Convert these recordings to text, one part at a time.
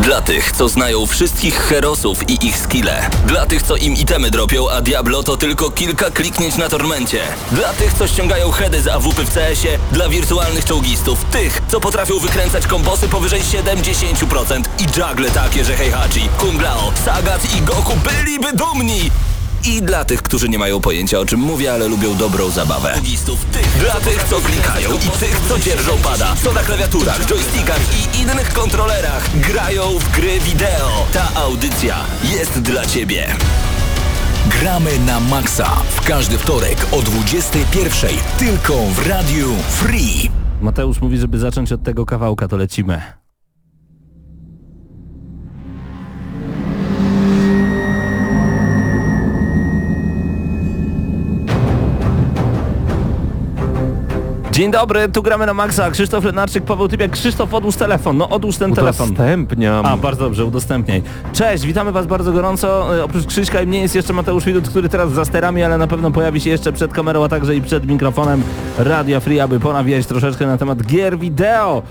Dla tych, co znają wszystkich herosów i ich skille. Dla tych, co im itemy dropią, a Diablo to tylko kilka kliknięć na tormencie. Dla tych, co ściągają heady z AWP w CS-ie. Dla wirtualnych czołgistów. Tych, co potrafią wykręcać kombosy powyżej 70% i juggle takie, że Heihachi, Kung Lao, Sagat i Goku byliby dumni. I dla tych, którzy nie mają pojęcia o czym mówię, ale lubią dobrą zabawę. Dla tych, co klikają i tych, co dzierżą pada. Co na klawiaturach, joystickach i innych kontrolerach grają w gry wideo. Ta audycja jest dla Ciebie. Gramy na maksa w każdy wtorek o 21.00 tylko w Radiu Free. Mateusz mówi, żeby zacząć od tego kawałka, to lecimy. Dzień dobry, tu gramy na maksa. Krzysztof Lenarczyk, Paweł Typiak. Krzysztof, odłóż telefon. No odłóż ten telefon. Udostępniam. A, bardzo dobrze, udostępniaj. Cześć, witamy Was bardzo gorąco. E, Oprócz Krzyśka i mnie jest jeszcze Mateusz Widut, który teraz za sterami, ale na pewno pojawi się jeszcze przed kamerą, a także i przed mikrofonem Radia Free, aby ponawijać troszeczkę na temat gier wideo.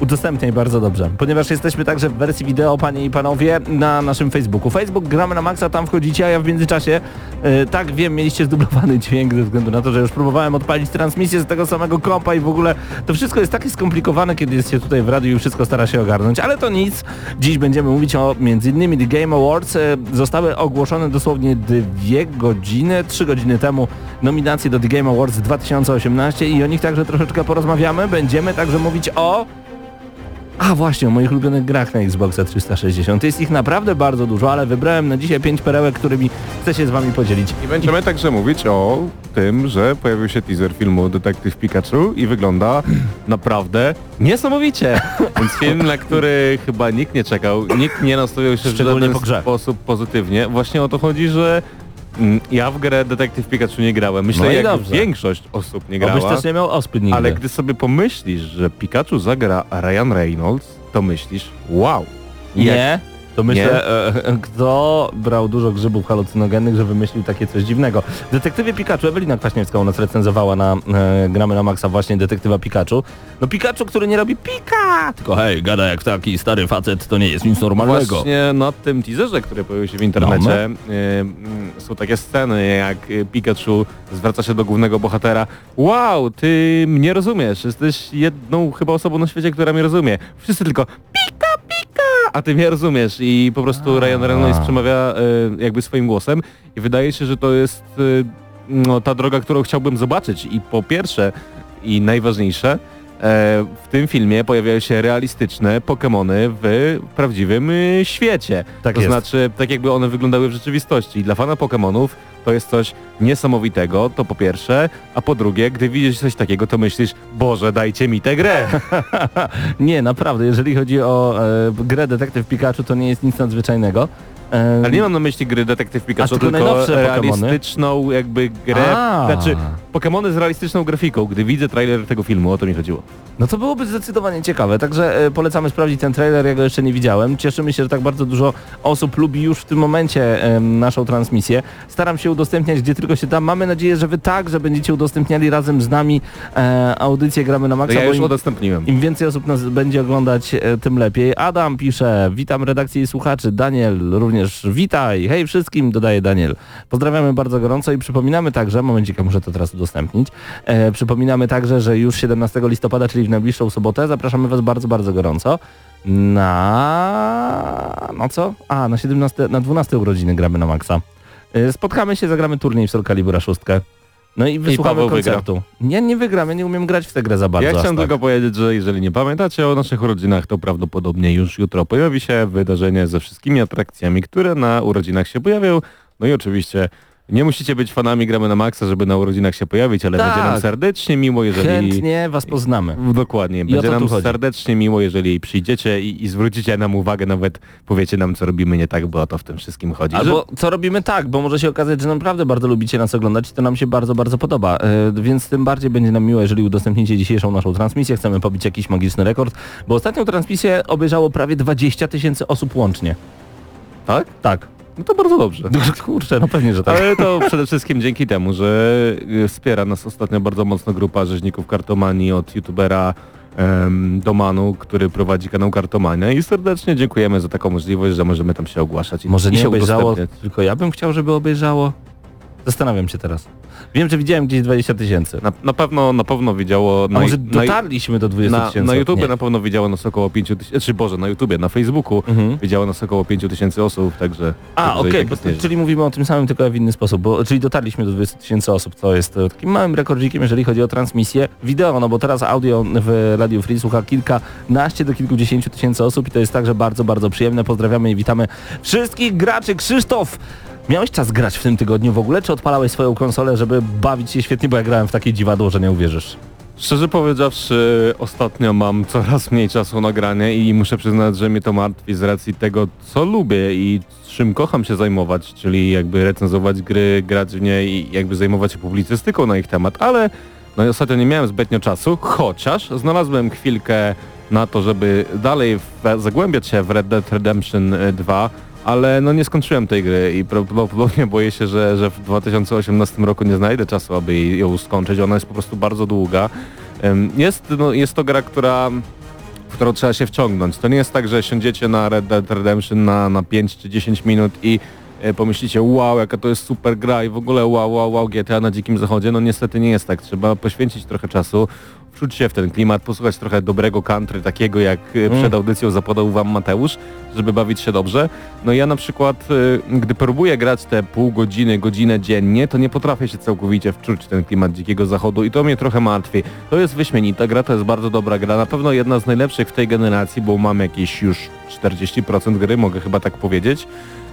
Udostępniaj bardzo dobrze, ponieważ jesteśmy także w wersji wideo, panie i panowie, na naszym Facebooku. Facebook gramy na maksa, tam wchodzicie, a ja w międzyczasie, e, tak wiem, mieliście zdublowany dźwięk ze względu na to, że już próbowałem odpalić transmisję z tego samego kompa i w ogóle to wszystko jest takie skomplikowane, kiedy jest się tutaj w radiu i wszystko stara się ogarnąć, ale to nic. Dziś będziemy mówić o m.in. The Game Awards. E, Zostały ogłoszone dosłownie dwie godziny, trzy godziny temu nominacje do The Game Awards 2018 i o nich także troszeczkę porozmawiamy. Będziemy także mówić o a właśnie, o moich ulubionych grach na Xboxa 360. Jest ich naprawdę bardzo dużo, ale wybrałem na dzisiaj pięć perełek, którymi chcę się z wami podzielić. I będziemy także mówić o tym, że pojawił się teaser filmu Detective Pikachu i wygląda naprawdę niesamowicie. Więc film, na który chyba nikt nie czekał, nikt nie nastawiał się w żaden sposób pozytywnie. Właśnie o to chodzi, że ja w grę Detective Pikachu nie grałem. Myślę, No jak dobrze. większość osób nie Obyś grała. też nie miał ospy nigdy. Ale gdy sobie pomyślisz, że Pikachu zagra Ryan Reynolds, to myślisz, wow. Nie, to myślę, e, kto brał dużo grzybów halucynogennych, że wymyślił takie coś dziwnego. W Detektywie Pikachu, Ewelina Kwaśniewska u nas recenzowała na e, Gramy na Maxa właśnie Detektywa Pikachu. No Pikachu, który nie robi pika, tylko hej, gada jak taki stary facet, to nie jest nic normalnego. Właśnie na tym teaserze, który pojawił się w internecie, y, y, są takie sceny, jak y, Pikachu zwraca się do głównego bohatera. Wow, ty mnie rozumiesz, jesteś jedną chyba osobą na świecie, która mnie rozumie. Wszyscy tylko pika, a ty mnie rozumiesz. I po prostu Ryan Reynolds przemawia y, jakby swoim głosem i wydaje się, że to jest y, no, ta droga, którą chciałbym zobaczyć. I po pierwsze i najważniejsze, E, w tym filmie pojawiają się realistyczne Pokémony w prawdziwym świecie. Tak to jest. znaczy, tak jakby one wyglądały w rzeczywistości. I dla fana Pokémonów to jest coś niesamowitego, to po pierwsze, a po drugie, gdy widzisz coś takiego, to myślisz, Boże, dajcie mi tę grę. Nie, naprawdę, jeżeli chodzi o e, grę Detektyw Pikachu, to nie jest nic nadzwyczajnego. Ale nie mam na myśli gry Detektyw Pikachu, tylko tylko, realistyczną jakby grę. A. Znaczy, Pokémony z realistyczną grafiką. Gdy widzę trailer tego filmu, o to mi chodziło. No to byłoby zdecydowanie ciekawe, także e, polecamy sprawdzić ten trailer, ja go jeszcze nie widziałem. Cieszymy się, że tak bardzo dużo osób lubi już w tym momencie naszą transmisję. Staram się udostępniać gdzie tylko się da. Mamy nadzieję, że wy także będziecie udostępniali razem z nami e, audycję Gramy na Maxa, ja już im, udostępniłem. im więcej osób nas będzie oglądać, e, tym lepiej. Adam pisze, witam redakcję i słuchaczy. Daniel również witaj. Hej wszystkim, dodaje Daniel. Pozdrawiamy bardzo gorąco i przypominamy także, momencik, muszę to teraz udostępnić, e, przypominamy także, że już 17 listopada, czyli w najbliższą sobotę, zapraszamy Was bardzo, bardzo gorąco na... no co? A, na 17, na 12 urodziny gramy na maksa. E, spotkamy się, zagramy turniej w Soul Calibura 6. No i wysłuchamy Paweł wygra. koncertu. Nie, nie wygramy, nie umiem grać w tę grę za bardzo. Ja chciałem tak. tylko powiedzieć, że jeżeli nie pamiętacie o naszych urodzinach, to prawdopodobnie już jutro pojawi się wydarzenie ze wszystkimi atrakcjami, które na urodzinach się pojawią. No i oczywiście nie musicie być fanami Gramy na Maxa, żeby na urodzinach się pojawić, ale Tak. będzie nam serdecznie miło, jeżeli... Chętnie Was poznamy. Dokładnie. Będzie nam chodzi. serdecznie miło, jeżeli przyjdziecie i, i zwrócicie nam uwagę, nawet powiecie nam, co robimy nie tak, bo o to w tym wszystkim chodzi. Albo co robimy tak, bo może się okazać, że naprawdę bardzo lubicie nas oglądać i to nam się bardzo, bardzo podoba. E, więc tym bardziej będzie nam miło, jeżeli udostępnicie dzisiejszą naszą transmisję. Chcemy pobić jakiś magiczny rekord, bo ostatnią transmisję obejrzało prawie 20 tysięcy osób łącznie. Tak? Tak. No to bardzo dobrze. Kurczę, no pewnie, że tak. Ale to przede wszystkim dzięki temu, że y, wspiera nas ostatnio bardzo mocno grupa rzeźników kartomanii od youtubera em, Domanu, który prowadzi kanał Kartomania i serdecznie dziękujemy za taką możliwość, że możemy tam się ogłaszać i, Może i nie się obejrzało, tylko ja bym chciał, żeby obejrzało. Zastanawiam się teraz. Wiem, że widziałem gdzieś 20 tysięcy. Na, na pewno na pewno widziało A na, może na, dotarliśmy do 20 na, tysięcy? na YouTubie Nie. na pewno widziało nas około 5 tysięcy, czy Boże, na YouTubie, na Facebooku Mhm. widziało nas około 5 tysięcy osób, także... A, okej, tak nieźle. czyli mówimy o tym samym, tylko w inny sposób, bo, czyli dotarliśmy do 20 tysięcy osób, co jest e, takim małym rekordzikiem, jeżeli chodzi o transmisję wideo, no bo teraz audio w Radio Free słucha kilkanaście do kilkudziesięciu tysięcy osób i to jest także bardzo, bardzo przyjemne. Pozdrawiamy i witamy wszystkich graczy. Krzysztof, miałeś czas grać w tym tygodniu w ogóle, czy odpalałeś swoją konsolę, żeby bawić się świetnie, bo ja grałem w takie dziwadło, że nie uwierzysz. Szczerze powiedziawszy, ostatnio mam coraz mniej czasu na granie i muszę przyznać, że mnie to martwi z racji tego, co lubię i czym kocham się zajmować, czyli jakby recenzować gry, grać w nie i jakby zajmować się publicystyką na ich temat, ale no i ostatnio nie miałem zbytnio czasu, chociaż znalazłem chwilkę na to, żeby dalej w, zagłębiać się w Red Dead Redemption 2, ale no nie skończyłem tej gry i prawdopodobnie boję się, że, że w 2018 roku nie znajdę czasu, aby ją skończyć. Ona jest po prostu bardzo długa. Jest, no, jest to gra, która w którą trzeba się wciągnąć. To nie jest tak, że siądziecie na Red Dead Redemption na, na 5 czy 10 minut i pomyślicie wow, jaka to jest super gra i w ogóle wow, wow, wow, GTA na dzikim zachodzie. No niestety nie jest tak. Trzeba poświęcić trochę czasu, wczuć się w ten klimat, posłuchać trochę dobrego country, takiego jak e, przed audycją zapodał wam Mateusz, żeby bawić się dobrze. No ja na przykład, e, gdy próbuję grać te pół godziny, godzinę dziennie, to nie potrafię się całkowicie wczuć w ten klimat dzikiego zachodu i to mnie trochę martwi. To jest wyśmienita gra, to jest bardzo dobra gra, na pewno jedna z najlepszych w tej generacji, bo mam jakieś już 40% gry, mogę chyba tak powiedzieć.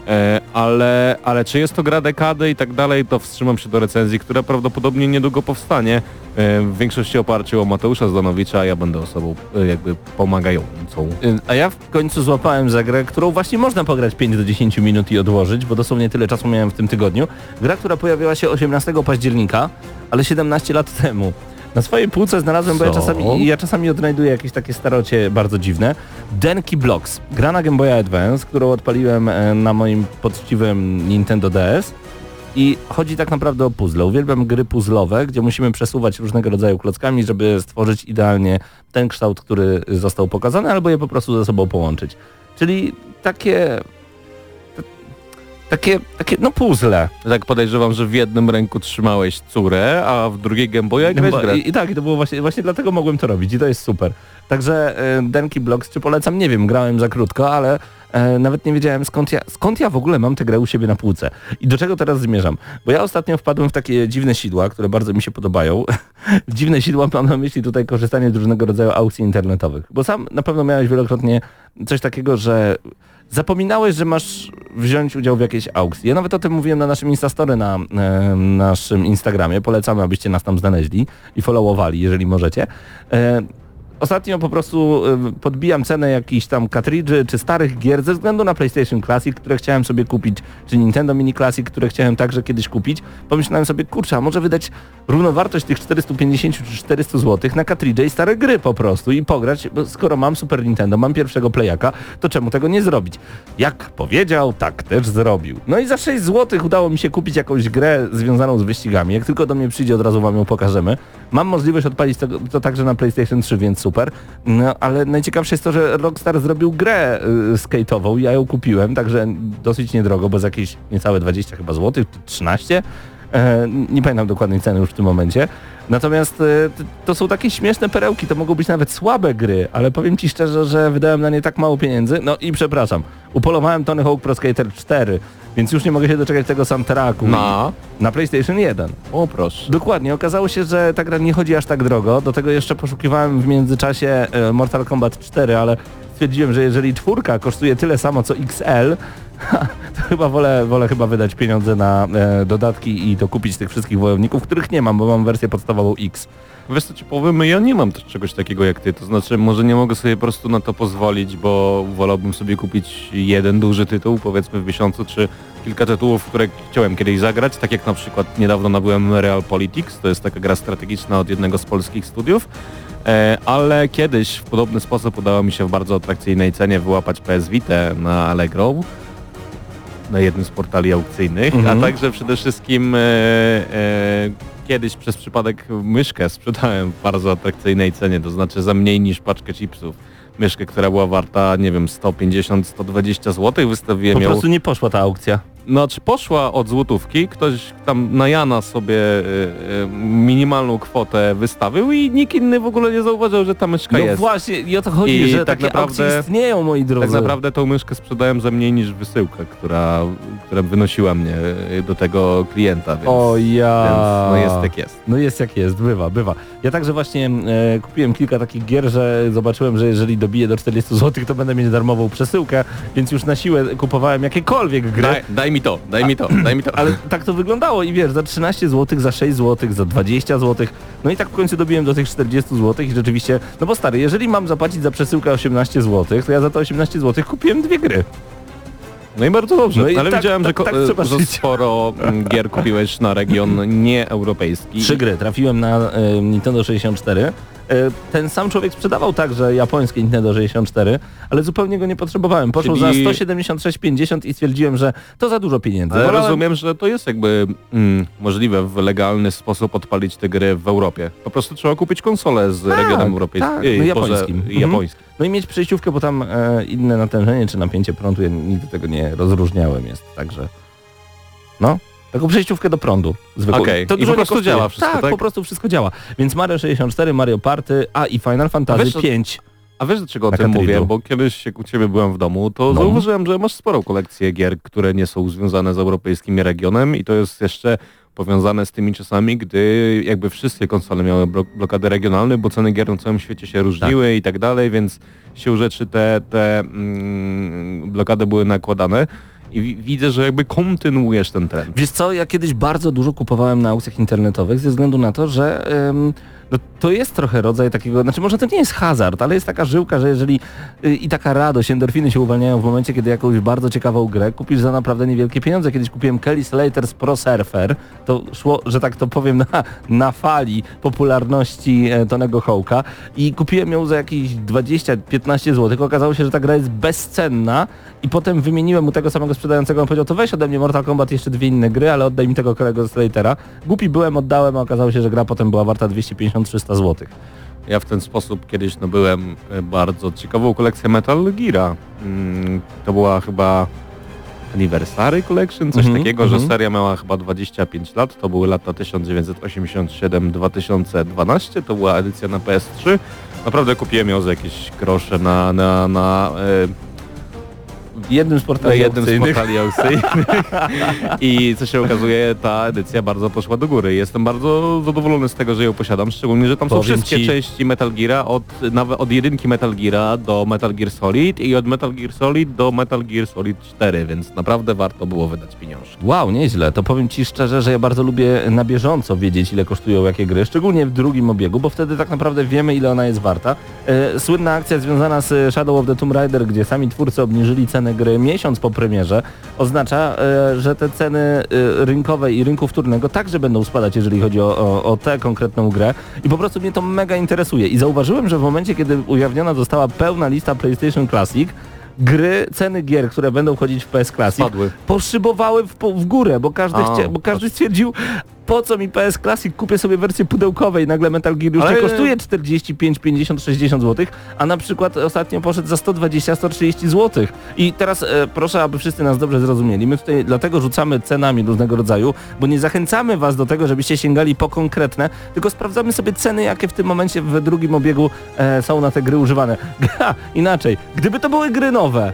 E, ale, ale czy jest to gra dekady i tak dalej, to wstrzymam się do recenzji, która prawdopodobnie niedługo powstanie. E, w większości oparciu o Mateusza Zdanowicza, a ja będę osobą e, jakby pomagającą. Y, A ja w końcu złapałem za grę, którą właśnie można pograć 5 do 10 minut i odłożyć, bo dosłownie tyle czasu miałem w tym tygodniu. Gra, która pojawiła się 18 października, ale 17 lat temu. Na swojej półce znalazłem, bo ja Co? czasami, ja czasami odnajduję jakieś takie starocie bardzo dziwne. Denki Blocks. Gra na Game Boy Advance, którą odpaliłem e, na moim poczciwym Nintendo DS. I chodzi tak naprawdę o puzzle. Uwielbiam gry puzzlowe, gdzie musimy przesuwać różnego rodzaju klockami, żeby stworzyć idealnie ten kształt, który został pokazany, albo je po prostu ze sobą połączyć. Czyli takie... Takie, takie, no puzzle. Tak podejrzewam, że w jednym ręku trzymałeś córę, a w drugiej Game Boya grałeś grę. I, I tak, i to było właśnie, właśnie dlatego mogłem to robić i to jest super. Także e, Denki Blocks, czy polecam, nie wiem, grałem za krótko, ale e, nawet nie wiedziałem skąd ja, skąd ja w ogóle mam tę grę u siebie na półce. I do czego teraz zmierzam? Bo ja ostatnio wpadłem w takie dziwne sidła, które bardzo mi się podobają. dziwne sidła mam na myśli tutaj korzystanie z różnego rodzaju aukcji internetowych. Bo sam na pewno miałeś wielokrotnie coś takiego, że zapominałeś, że masz wziąć udział w jakiejś aukcji. Ja nawet o tym mówiłem na naszym Instastory na e, naszym Instagramie. Polecamy, abyście nas tam znaleźli i followowali, jeżeli możecie. E, Ostatnio po prostu y, podbijam cenę jakichś tam cartridge'y czy starych gier ze względu na PlayStation Classic, które chciałem sobie kupić, czy Nintendo Mini Classic, które chciałem także kiedyś kupić. Pomyślałem sobie, kurczę, a może wydać równowartość tych 450 czy 400 zł na cartridge i stare gry po prostu i pograć, bo skoro mam Super Nintendo, mam pierwszego playaka, to czemu tego nie zrobić? Jak powiedział, tak też zrobił. No i za 6 zł udało mi się kupić jakąś grę związaną z wyścigami. Jak tylko do mnie przyjdzie, od razu wam ją pokażemy. Mam możliwość odpalić to, to także na PlayStation 3, więc super. No, ale najciekawsze jest to, że Rockstar zrobił grę y, skate'ową, ja ją kupiłem, także dosyć niedrogo, bo za jakieś niecałe 20 chyba złotych, czy 13. E, nie pamiętam dokładnej ceny już w tym momencie. Natomiast t- to są takie śmieszne perełki, to mogą być nawet słabe gry, ale powiem ci szczerze, że wydałem na nie tak mało pieniędzy. No i przepraszam, upolowałem Tony Hawk Pro Skater 4, więc już nie mogę się doczekać tego soundtracku. Na? Na PlayStation 1. O proszę. Dokładnie, okazało się, że ta gra nie chodzi aż tak drogo. Do tego jeszcze poszukiwałem w międzyczasie e, Mortal Kombat 4, ale stwierdziłem, że jeżeli czwórka kosztuje tyle samo co XL, to chyba wolę, wolę chyba wydać pieniądze na e, dodatki i to kupić tych wszystkich wojowników, których nie mam, bo mam wersję podstawową X. Wiesz co ci powiem, ja nie mam też czegoś takiego jak ty, to znaczy może nie mogę sobie po prostu na to pozwolić, bo wolałbym sobie kupić jeden duży tytuł, powiedzmy w miesiącu, czy kilka tytułów, które chciałem kiedyś zagrać, tak jak na przykład niedawno nabyłem Real Politics, to jest taka gra strategiczna od jednego z polskich studiów, e, ale kiedyś w podobny sposób udało mi się w bardzo atrakcyjnej cenie wyłapać PS Vita na Allegro, na jednym z portali aukcyjnych, Mhm. a także przede wszystkim e, e, kiedyś przez przypadek myszkę sprzedałem w bardzo atrakcyjnej cenie, to znaczy za mniej niż paczkę chipsów. Myszkę, która była warta, nie wiem, 150-120 zł, wystawiłem Po ją... prostu nie poszła ta aukcja. No, czy poszła od złotówki, ktoś tam na Jana sobie y, y, minimalną kwotę wystawił i nikt inny w ogóle nie zauważył, że ta myszka No jest. właśnie, i o to chodzi, I że tak takie naprawdę- istnieją, moi drodzy. Tak naprawdę tą myszkę sprzedałem za mniej niż wysyłkę, która, która wynosiła mnie y, do tego klienta, więc, O ja. więc no jest jak jest. No jest jak jest, bywa, bywa. Ja także właśnie e, kupiłem kilka takich gier, że zobaczyłem, że jeżeli dobiję do 40 zł, to będę mieć darmową przesyłkę, więc już na siłę kupowałem jakiekolwiek gry. Daj, daj mi to, daj mi to, daj mi to. Ale tak to wyglądało i wiesz, za 13 zł, za 6 zł, za 20 zł. No i tak w końcu dobiłem do tych 40 zł i rzeczywiście, no bo stary, jeżeli mam zapłacić za przesyłkę 18 zł, to ja za to 18 zł kupiłem dwie gry. No i bardzo dobrze, No i ale tak- widziałem, tak- że, ko- tak trzeba że sporo mm, gier kupiłeś na region nieeuropejski. Trzy gry. Trafiłem na e, Nintendo 64. E, ten sam człowiek sprzedawał także japońskie Nintendo 64, ale zupełnie go nie potrzebowałem. Poszło Czyli- za 176,50 i stwierdziłem, że to za dużo pieniędzy. Ale Wolałem- rozumiem, że to jest jakby mm, możliwe w legalny sposób odpalić te gry w Europie. Po prostu trzeba kupić konsolę z Tak, regionem europejskim. tak, Ej, no Boże, japońskim. Mhm. japońskim. No i mieć przejściówkę, bo tam e, inne natężenie czy napięcie prądu, ja nigdy tego nie rozróżniałem jest, także no. Taką przejściówkę do prądu. zwykłą. Okej, i dużo po prostu działa wszystko, tak, tak? po prostu wszystko działa. Więc Mario 64, Mario Party, a i Final Fantasy wiesz, co- 5. A wiesz dlaczego o tym mówię? Bo kiedyś jak u Ciebie byłem w domu, to No. zauważyłem, że masz sporą kolekcję gier, które nie są związane z europejskim regionem i to jest jeszcze powiązane z tymi czasami, gdy jakby wszystkie konsole miały blok- blokady regionalne, bo ceny gier na całym świecie się różniły i tak dalej, więc sił rzeczy te, te mm, blokady były nakładane i wi- widzę, że jakby kontynuujesz ten trend. Wiesz co, ja kiedyś bardzo dużo kupowałem na aukcjach internetowych ze względu na to, że no, to jest trochę rodzaj takiego, znaczy może to nie jest hazard, ale jest taka żyłka, że jeżeli y, i taka radość, endorfiny się uwalniają w momencie, kiedy jakąś bardzo ciekawą grę kupisz za naprawdę niewielkie pieniądze. Kiedyś kupiłem Kelly Slater's Pro Surfer, to szło, że tak to powiem, na, na fali popularności e, Tonego Hołka i kupiłem ją za jakieś 20-15 zł. Okazało się, że ta gra jest bezcenna i potem wymieniłem mu tego samego sprzedającego, on powiedział, to weź ode mnie Mortal Kombat jeszcze dwie inne gry, ale oddaj mi tego kolego Slatera. Głupi byłem, oddałem, a okazało się, że gra potem była warta 250-300 zł. Ja w ten sposób kiedyś nabyłem e, bardzo ciekawą kolekcję Metal Geara. Mm, To była chyba Anniversary Collection, coś Mhm, takiego, że mhm. seria miała chyba 25 lat. To były lata 1987-2012. To była edycja na PS3. Naprawdę kupiłem ją za jakieś grosze na, na, na e, jednym z na portali jednym z aukcyjnych. portali aukcyjnych. I co się okazuje, ta edycja bardzo poszła do góry. Jestem bardzo zadowolony z tego, że ją posiadam, szczególnie, że tam są Powiem wszystkie ci- części Metal Geara, od, nawet od jedynki Metal Geara do Metal Gear Solid i od Metal Gear Solid do Metal Gear Solid 4, więc naprawdę warto było wydać pieniążki. Wow, nieźle. To powiem Ci szczerze, że ja bardzo lubię na bieżąco wiedzieć, ile kosztują jakie gry, szczególnie w drugim obiegu, bo wtedy tak naprawdę wiemy, ile ona jest warta. E, słynna akcja związana z Shadow of the Tomb Raider, gdzie sami twórcy obniżyli cenę gry miesiąc po premierze, oznacza, e, że te ceny e, rynkowe i rynku wtórnego także będą spadać, jeżeli chodzi o, o, o tę konkretną grę. I po prostu mnie to mega interesuje. I zauważyłem, że w momencie, kiedy ujawniona została pełna lista PlayStation Classic, gry, ceny gier, które będą wchodzić w PS Classic, Spadły. poszybowały w, w górę, bo każdy, A, bo każdy stwierdził, po co mi PS Classic, kupię sobie wersję pudełkowej, nagle Metal Gear już Ale- nie kosztuje 45, 50, 60 zł, a na przykład ostatnio poszedł za 120, 130 zł. I teraz e, proszę, aby wszyscy nas dobrze zrozumieli, my tutaj dlatego rzucamy cenami różnego rodzaju, bo nie zachęcamy was do tego, żebyście sięgali po konkretne, tylko sprawdzamy sobie ceny, jakie w tym momencie w drugim obiegu e, są na te gry używane. Ha, inaczej, gdyby to były gry nowe,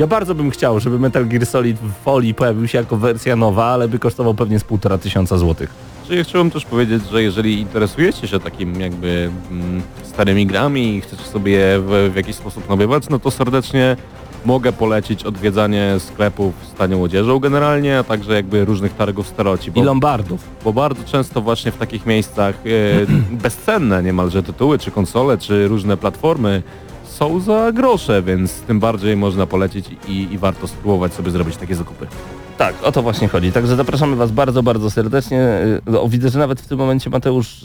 ja bardzo bym chciał, żeby Metal Gear Solid w folii pojawił się jako wersja nowa, ale by kosztował pewnie z półtora tysiąca złotych. Czyli chciałbym też powiedzieć, że jeżeli interesujecie się takim jakby mm, starymi grami i chcecie sobie je w, w jakiś sposób nabywać, no to serdecznie mogę polecić odwiedzanie sklepów z tanią odzieżą generalnie, a także jakby różnych targów staroci, I bo, lombardów. bo bardzo często właśnie w takich miejscach e, bezcenne niemalże tytuły, czy konsole, czy różne platformy są za grosze, więc tym bardziej można polecić i, i warto spróbować sobie zrobić takie zakupy. Tak, o to właśnie chodzi. Także zapraszamy Was bardzo, bardzo serdecznie. Y, O, widzę, że nawet w tym momencie Mateusz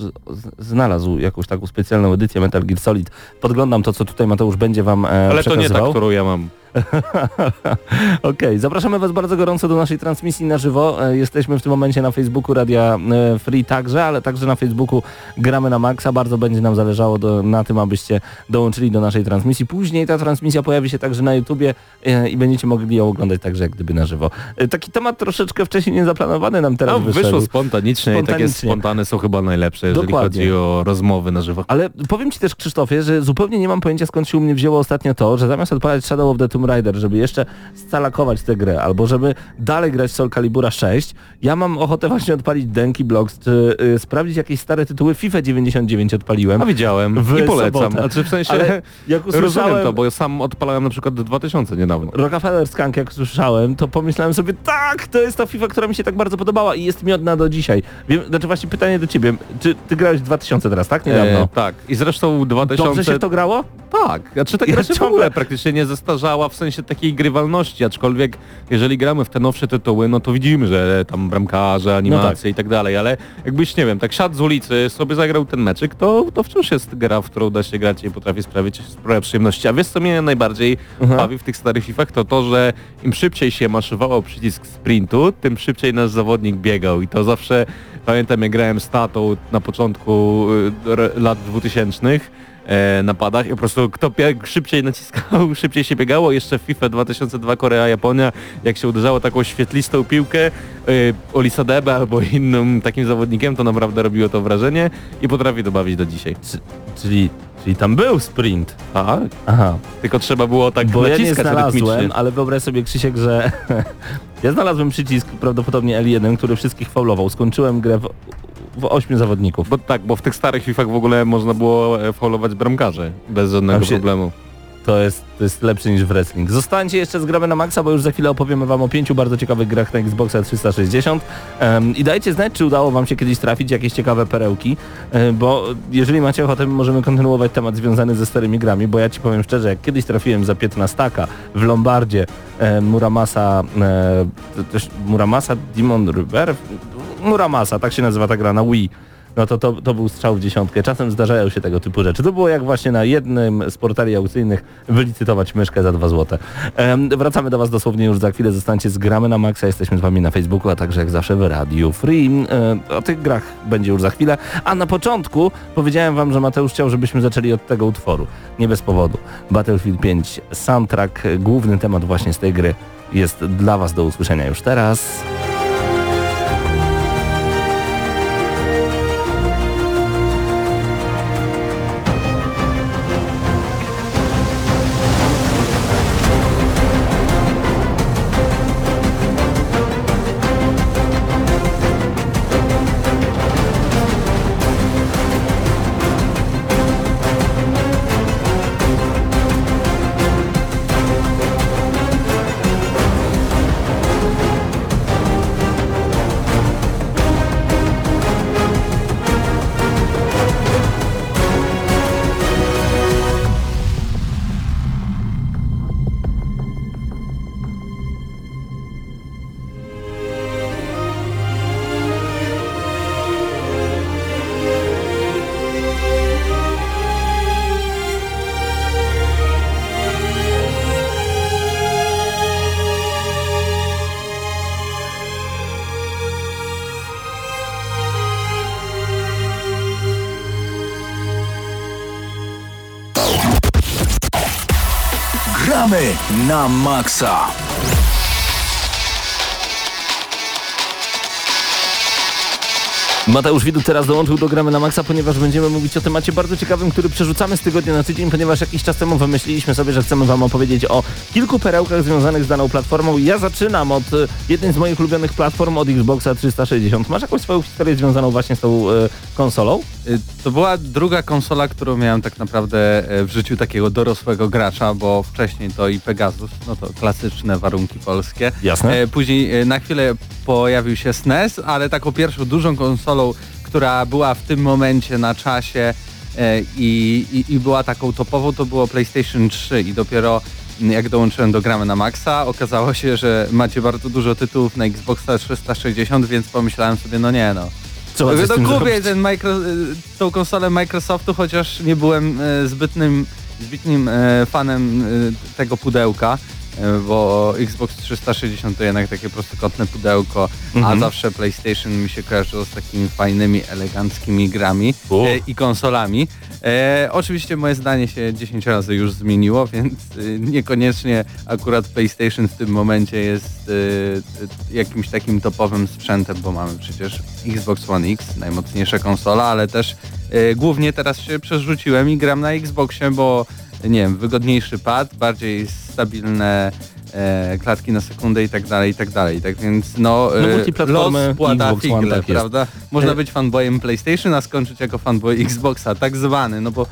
znalazł jakąś taką specjalną edycję Metal Gear Solid. Podglądam to, co tutaj Mateusz będzie Wam e, Ale to nie ta, którą ja mam. Okej, zapraszamy Was bardzo gorąco do naszej transmisji na żywo. E, Jesteśmy w tym momencie na Facebooku Radia e, Free także, ale także na Facebooku gramy na maksa. Bardzo będzie nam zależało do, na tym, abyście dołączyli do naszej transmisji. Później ta transmisja pojawi się także na YouTubie e, i będziecie mogli ją oglądać także jak gdyby na żywo. Taki temat troszeczkę wcześniej niezaplanowany nam teraz No, wyszedł. wyszło spontanicznie, i takie Spontanicznie. spontane są chyba najlepsze, jeżeli Dokładnie. chodzi o rozmowy na żywo. Ale powiem Ci też Krzysztofie, że zupełnie nie mam pojęcia skąd się u mnie wzięło ostatnio to, że zamiast odpalać Shadow of the Tomb Raider, żeby jeszcze scalakować tę grę, albo żeby dalej grać w Soul Calibura 6, ja mam ochotę właśnie odpalić Denki Blocks, czy y, sprawdzić jakieś stare tytuły. FIFA 99 odpaliłem. A widziałem W i polecam. sobotę. Znaczy w sensie Ale jak rozumiem usłyszałem- to, bo ja sam odpalałem na przykład 2000 niedawno. Rockefeller Skunk jak słyszałem, to pomyślałem sobie, tak, to jest ta FIFA, która mi się tak bardzo podobała i jest miodna do dzisiaj. Wiem, znaczy właśnie pytanie do Ciebie, czy Ty grałeś w 2000 teraz, tak? Niedawno. E, tak. I zresztą 2000... Dobrze się to grało? Tak, znaczy ta Ja gra się w ciągle- ogóle praktycznie nie zestarzała w sensie takiej grywalności, aczkolwiek jeżeli gramy w te nowsze tytuły, no to widzimy, że tam bramkarze, animacje i tak dalej, ale jakbyś, nie wiem, tak siadł z ulicy, sobie zagrał ten meczyk, to, to wciąż jest gra, w którą da się grać i potrafi sprawić sprawia przyjemności. A wiesz co mnie najbardziej Mhm. bawi w tych starych fifach, to to, że im szybciej się maszywało przycisk sprintu, tym szybciej nasz zawodnik biegał i to zawsze, pamiętam jak grałem z tatą na początku y, lat 2000 e, napadach i po prostu kto szybciej naciskał, szybciej się biegało. Jeszcze w FIFA 2002 Korea, Japonia, jak się uderzało taką świetlistą piłkę y, Olisadebe albo innym takim zawodnikiem, to naprawdę robiło to wrażenie i potrafi to bawić do dzisiaj. Czy, czyli, czyli tam był sprint. Tak, Aha. tylko trzeba było tak Bo ja nie naciskać znalazłem, rytmicznie. ale wyobraź sobie Krzysiek, że ja znalazłem przycisk prawdopodobnie L1, który wszystkich faulował. Skończyłem grę w, w 8 zawodników. Bo tak, bo w tych starych fifach w ogóle można było e, faulować bramkarze bez żadnego się- problemu. To jest, to jest lepsze niż w wrestling. Zostańcie jeszcze z gramy na maksa, bo już za chwilę opowiemy wam o pięciu bardzo ciekawych grach na Xboxa 360. Em, I dajcie znać, czy udało wam się kiedyś trafić jakieś ciekawe perełki, e, bo jeżeli macie ochotę, możemy kontynuować temat związany ze starymi grami, bo ja ci powiem szczerze, jak kiedyś trafiłem za 15 w Lombardzie e, Muramasa, Muramasa Demon River? Muramasa, tak się nazywa ta gra na Wii. No to, to to był strzał w dziesiątkę. Czasem zdarzają się tego typu rzeczy. To było jak właśnie na jednym z portali aukcyjnych wylicytować myszkę za 2 złote. Em, wracamy do Was dosłownie już za chwilę. Zostańcie z Gramy na Maxa. Jesteśmy z Wami na Facebooku, a także jak zawsze w Radiu Free. E, o tych grach będzie już za chwilę. A na początku powiedziałem Wam, że Mateusz chciał, żebyśmy zaczęli od tego utworu. Nie bez powodu. Battlefield 5 soundtrack, główny temat właśnie z tej gry jest dla Was do usłyszenia już teraz. Maksa. Mateusz Widut teraz dołączył do Gramy na Maxa, ponieważ będziemy mówić o temacie bardzo ciekawym, który przerzucamy z tygodnia na tydzień, ponieważ jakiś czas temu wymyśliliśmy sobie, że chcemy Wam opowiedzieć o kilku perełkach związanych z daną platformą. Ja zaczynam od e, jednej z moich ulubionych platform, od Xboxa 360. Masz jakąś swoją historię związaną właśnie z tą e, konsolą? Y, To była druga konsola, którą miałem tak naprawdę e, w życiu takiego dorosłego gracza, bo wcześniej to i Pegasus, no to klasyczne warunki polskie. Jasne. E, Później e, na chwilę pojawił się SNES, ale taką pierwszą dużą konsolą, która była w tym momencie na czasie e, i, i, i była taką topową, to było PlayStation 3 i dopiero m, jak dołączyłem do Gramy na Maxa, okazało się, że macie bardzo dużo tytułów na Xboxa 360, więc pomyślałem sobie, no nie no, z no tym kupię ten micro, y, tą konsolę Microsoftu, chociaż nie byłem e, zbytnym, zbytnim e, fanem e, tego pudełka. Bo Xbox 360 to jednak takie prostokątne pudełko, Mhm. a zawsze PlayStation mi się kojarzyło z takimi fajnymi, eleganckimi grami U. e, i konsolami. E, oczywiście moje zdanie się 10 razy już zmieniło, więc e, niekoniecznie akurat PlayStation w tym momencie jest e, jakimś takim topowym sprzętem, bo mamy przecież Xbox One X, najmocniejsza konsola, ale też e, głównie teraz się przerzuciłem i gram na Xboxie, bo nie wiem, wygodniejszy pad, bardziej stabilne e, klatki na sekundę i tak dalej, i tak dalej. Tak więc no, No, e, multiplatformy los płata Xbox figle, tak jest. prawda? Można E, być fanboyem PlayStation, a skończyć jako fanboy Xboxa, tak zwany, no bo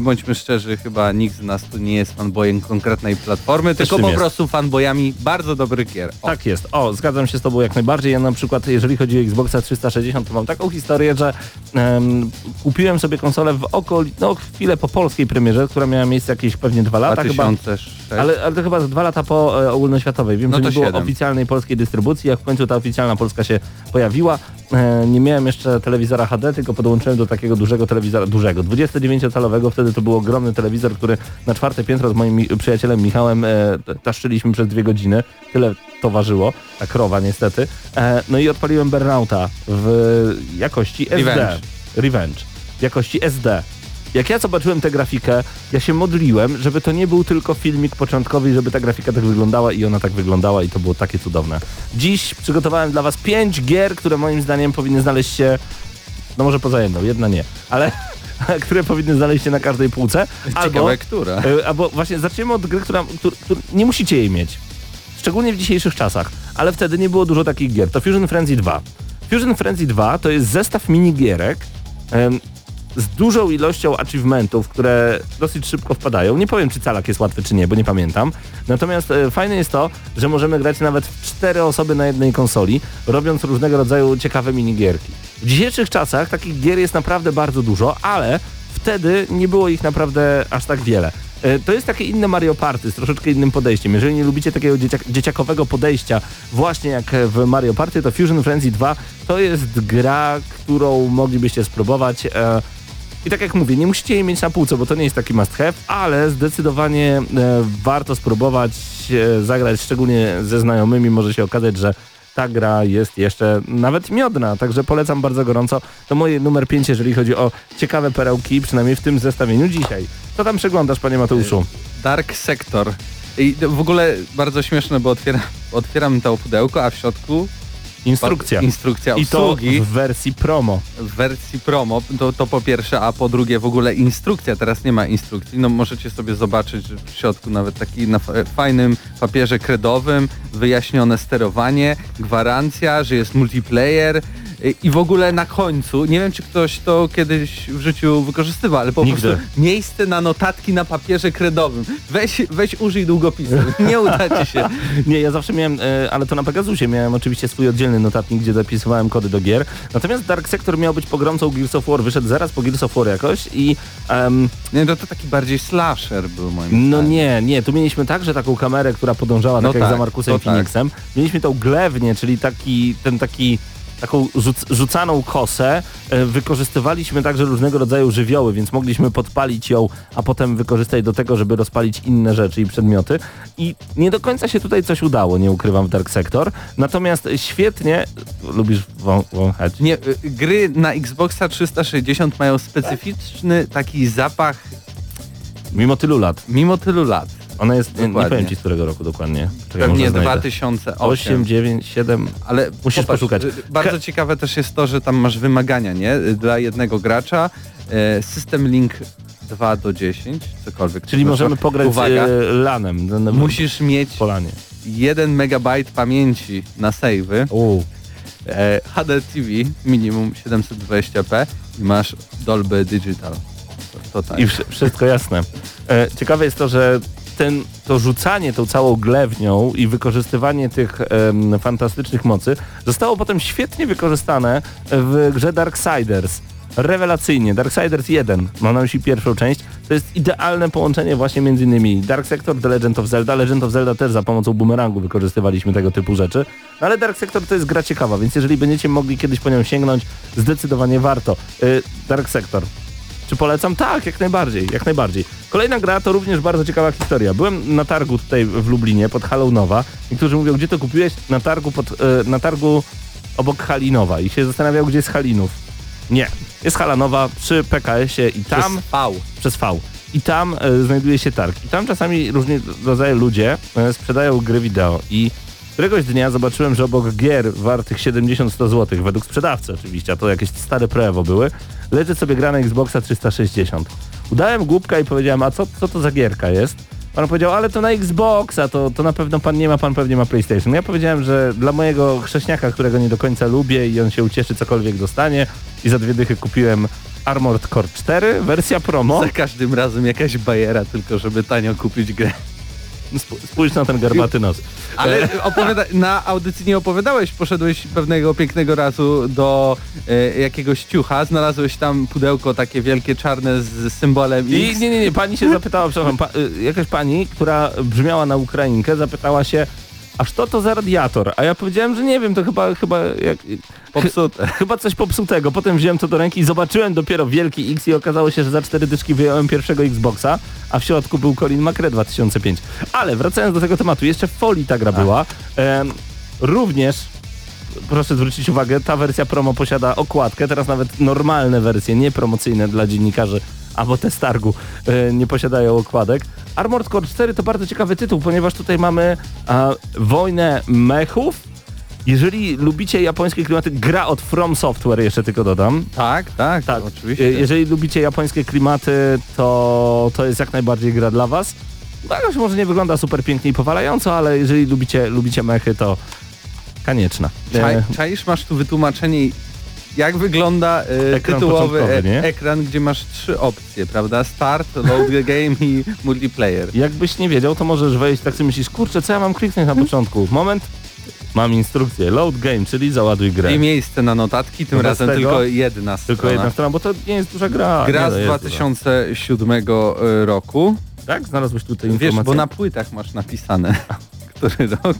bądźmy szczerzy, chyba nikt z nas tu nie jest fanboyem konkretnej platformy, tylko po jest? prostu fanboyami bardzo dobrych gier. O, Tak jest. O, zgadzam się z Tobą jak najbardziej. Ja na przykład, jeżeli chodzi o Xboxa 360, to mam taką historię, że em, kupiłem sobie konsolę w okoli, no chwilę po polskiej premierze, która miała miejsce jakieś pewnie dwa lata chyba. 2006. Ale, ale to chyba dwa lata po e, ogólnoświatowej. Wiem, No że to nie było oficjalnej polskiej dystrybucji, jak w końcu ta oficjalna polska się pojawiła. E, nie miałem jeszcze telewizora HD, tylko podłączyłem do takiego dużego telewizora, dużego, 29-calowego. Wtedy to był ogromny telewizor, który na czwarte piętro z moim przyjacielem Michałem e, taszczyliśmy przez dwie godziny. Tyle to ważyło, ta krowa niestety. E, no i odpaliłem Burnouta w jakości SD. Revenge. Revenge. W jakości SD. Jak ja zobaczyłem tę grafikę, ja się modliłem, żeby to nie był tylko filmik początkowy i żeby ta grafika tak wyglądała i ona tak wyglądała i to było takie cudowne. Dziś przygotowałem dla was pięć gier, które moim zdaniem powinny znaleźć się, no może poza jedną, jedna nie, ale które powinny znaleźć się na każdej półce. Albo, Ciekawe, która. e, albo właśnie zaczniemy od gry, która, któr, któr, nie musicie jej mieć. Szczególnie w dzisiejszych czasach, ale wtedy nie było dużo takich gier. To Fusion Frenzy 2. Fusion Frenzy 2 to jest zestaw minigierek z dużą ilością achievementów, które dosyć szybko wpadają. Nie powiem, czy calak jest łatwy, czy nie, bo nie pamiętam. Natomiast e, fajne jest to, że możemy grać nawet w cztery osoby na jednej konsoli, robiąc różnego rodzaju ciekawe minigierki. W dzisiejszych czasach takich gier jest naprawdę bardzo dużo, ale wtedy nie było ich naprawdę aż tak wiele. E, To jest takie inne Mario Party z troszeczkę innym podejściem. Jeżeli nie lubicie takiego dzieciak dzieciakowego podejścia, właśnie jak w Mario Party, to Fusion Frenzy 2 to jest gra, którą moglibyście spróbować. E, I tak jak mówię, nie musicie jej mieć na półce, bo to nie jest taki must have, ale zdecydowanie e, warto spróbować e, zagrać, szczególnie ze znajomymi. Może się okazać, że ta gra jest jeszcze nawet miodna, także polecam bardzo gorąco. To moje numer 5, jeżeli chodzi o ciekawe perełki, przynajmniej w tym zestawieniu dzisiaj. Co tam przeglądasz, panie Mateuszu? Dark Sector. I w ogóle bardzo śmieszne, bo otwieram, otwieram to pudełko, a w środku Instrukcja. instrukcja I to obsługi w wersji promo. w wersji promo, to, to po pierwsze, a po drugie w ogóle instrukcja, teraz nie ma instrukcji, no możecie sobie zobaczyć w środku nawet taki na fa- fajnym papierze kredowym, wyjaśnione sterowanie, gwarancja, że jest multiplayer i- w ogóle na końcu, nie wiem czy ktoś to kiedyś w życiu wykorzystywał, ale po Nigdy. prostu miejsce na notatki na papierze kredowym. Weź, weź użyj długopisu, nie uda ci się. Nie, ja zawsze miałem, e, ale to na Pegasusie miałem oczywiście swój oddzielny notatnik, gdzie zapisywałem kody do gier. Natomiast Dark Sector miał być pogromcą Gears of War, wyszedł zaraz po Gears of War jakoś i em, Nie, no to taki bardziej slasher był moim no zdaniem. nie, nie, tu mieliśmy także taką kamerę, która podążała No tak jak tak, za Markusem tak. Phoenixem. Mieliśmy tą glewnię, czyli taki, ten taki taką rzuc rzucaną kosę. E, wykorzystywaliśmy także różnego rodzaju żywioły, więc mogliśmy podpalić ją, a potem wykorzystać do tego, żeby rozpalić inne rzeczy i przedmioty. I nie do końca się tutaj coś udało, nie ukrywam, w Dark Sector. Natomiast świetnie... Lubisz wą wąchać? Nie, y, gry na Xboxa 360 mają specyficzny taki zapach Mimo tylu lat. mimo tylu lat. Ona jest, nie, nie Dokładnie. powiem ci z którego roku dokładnie. Czekaj, Pewnie może znajdę. 2008. 8, 9, 7... Ale Musisz popatrz, poszukać. y, Bardzo He- ciekawe też jest to, że tam masz wymagania, nie? Y, Dla jednego gracza. e, System Link 2 do 10, cokolwiek. Czyli to możemy znaczy. pograć Uwaga, lanem. Musisz mieć Polanie. 1 megabajt pamięci na save'y. E, HD TV minimum 720p i masz Dolby Digital. To, to tak. I wsz- wszystko jasne. E, ciekawe jest to, że ten, to rzucanie tą całą glewnią i wykorzystywanie tych fantastycznych mocy zostało potem świetnie wykorzystane w grze Darksiders. Rewelacyjnie. Darksiders 1, mam na myśli pierwszą część, to jest idealne połączenie właśnie między innymi Dark Sector, The Legend of Zelda. Legend of Zelda też za pomocą boomerangu wykorzystywaliśmy tego typu rzeczy. No ale Dark Sector to jest gra ciekawa, więc jeżeli będziecie mogli kiedyś po nią sięgnąć, zdecydowanie warto. Y, Dark Sector. Czy polecam? Tak, jak najbardziej, jak najbardziej. Kolejna gra to również bardzo ciekawa historia. Byłem na targu tutaj w Lublinie pod Hallonowa. Niektórzy mówią, gdzie to kupiłeś? Na targu, pod, e, na targu obok Halinowa i się zastanawiał, gdzie jest Halinów. Nie, jest Halanowa przy PKS-ie i tam V. przez V. I tam e, znajduje się targ. I tam czasami różni rodzaje ludzie e, sprzedają gry wideo. I któregoś dnia zobaczyłem, że obok gier wartych 70-100 zł, według sprzedawcy oczywiście, a to jakieś stare prewo były, leży sobie gra na Xboxa 360. Udałem głupka i powiedziałem, a co, co to za gierka jest? Pan powiedział, ale to na Xboxa, to, to na pewno pan nie ma, pan pewnie ma PlayStation. Ja powiedziałem, że dla mojego chrześniaka, którego nie do końca lubię i on się ucieszy, cokolwiek dostanie i za dwie dychy kupiłem Armored Core 4, wersja promo. Za każdym razem jakaś bajera, tylko żeby tanio kupić grę. Sp- Spójrz na ten garbaty nos. Ale opowiada- na audycji nie opowiadałeś, poszedłeś pewnego pięknego razu do e, jakiegoś ciucha, znalazłeś tam pudełko takie wielkie, czarne z symbolem I X. nie, nie, nie, pani się zapytała, przepraszam, pa, y, jakaś pani, która brzmiała na Ukrainkę, zapytała się, a co to za radiator? A ja powiedziałem, że nie wiem, to chyba, chyba jak, Popsute. chyba coś popsutego. Potem wziąłem to do ręki i zobaczyłem dopiero wielki X i okazało się, że za cztery dyszki wyjąłem pierwszego Xboxa, a w środku był Colin McRae 2005. Ale wracając do tego tematu, jeszcze w folii ta gra była. Em, również proszę zwrócić uwagę, ta wersja promo posiada okładkę, teraz nawet normalne wersje, nie promocyjne dla dziennikarzy albo te z targu e, nie posiadają okładek. Armored Core 4 to bardzo ciekawy tytuł, ponieważ tutaj mamy a, wojnę mechów. Jeżeli lubicie japońskie klimaty, gra od From Software jeszcze tylko dodam. Tak, tak, Tak, oczywiście. E, Jeżeli lubicie japońskie klimaty, to to jest jak najbardziej gra dla was. No, jakoś może nie wygląda super pięknie i powalająco, ale jeżeli lubicie, lubicie mechy, to konieczna. Czaj, E, czaisz, masz tu wytłumaczenie, jak wygląda e, Ekran tytułowy e, ekran, gdzie masz trzy opcje, prawda? Start, load the game i multiplayer. Jakbyś nie wiedział, to możesz wejść, tak sobie myślisz, kurczę, co ja mam kliknąć na początku? Moment, mam instrukcję, load game, czyli załaduj grę. I miejsce na notatki, tym Wobec razem tego tylko jedna strona. Tylko jedna strona, bo to nie jest duża gra. Gra z no, jest 2007 roku. Duża. Tak? Znalazłeś tutaj Wiesz, informację? bo na płytach masz napisane, który rok.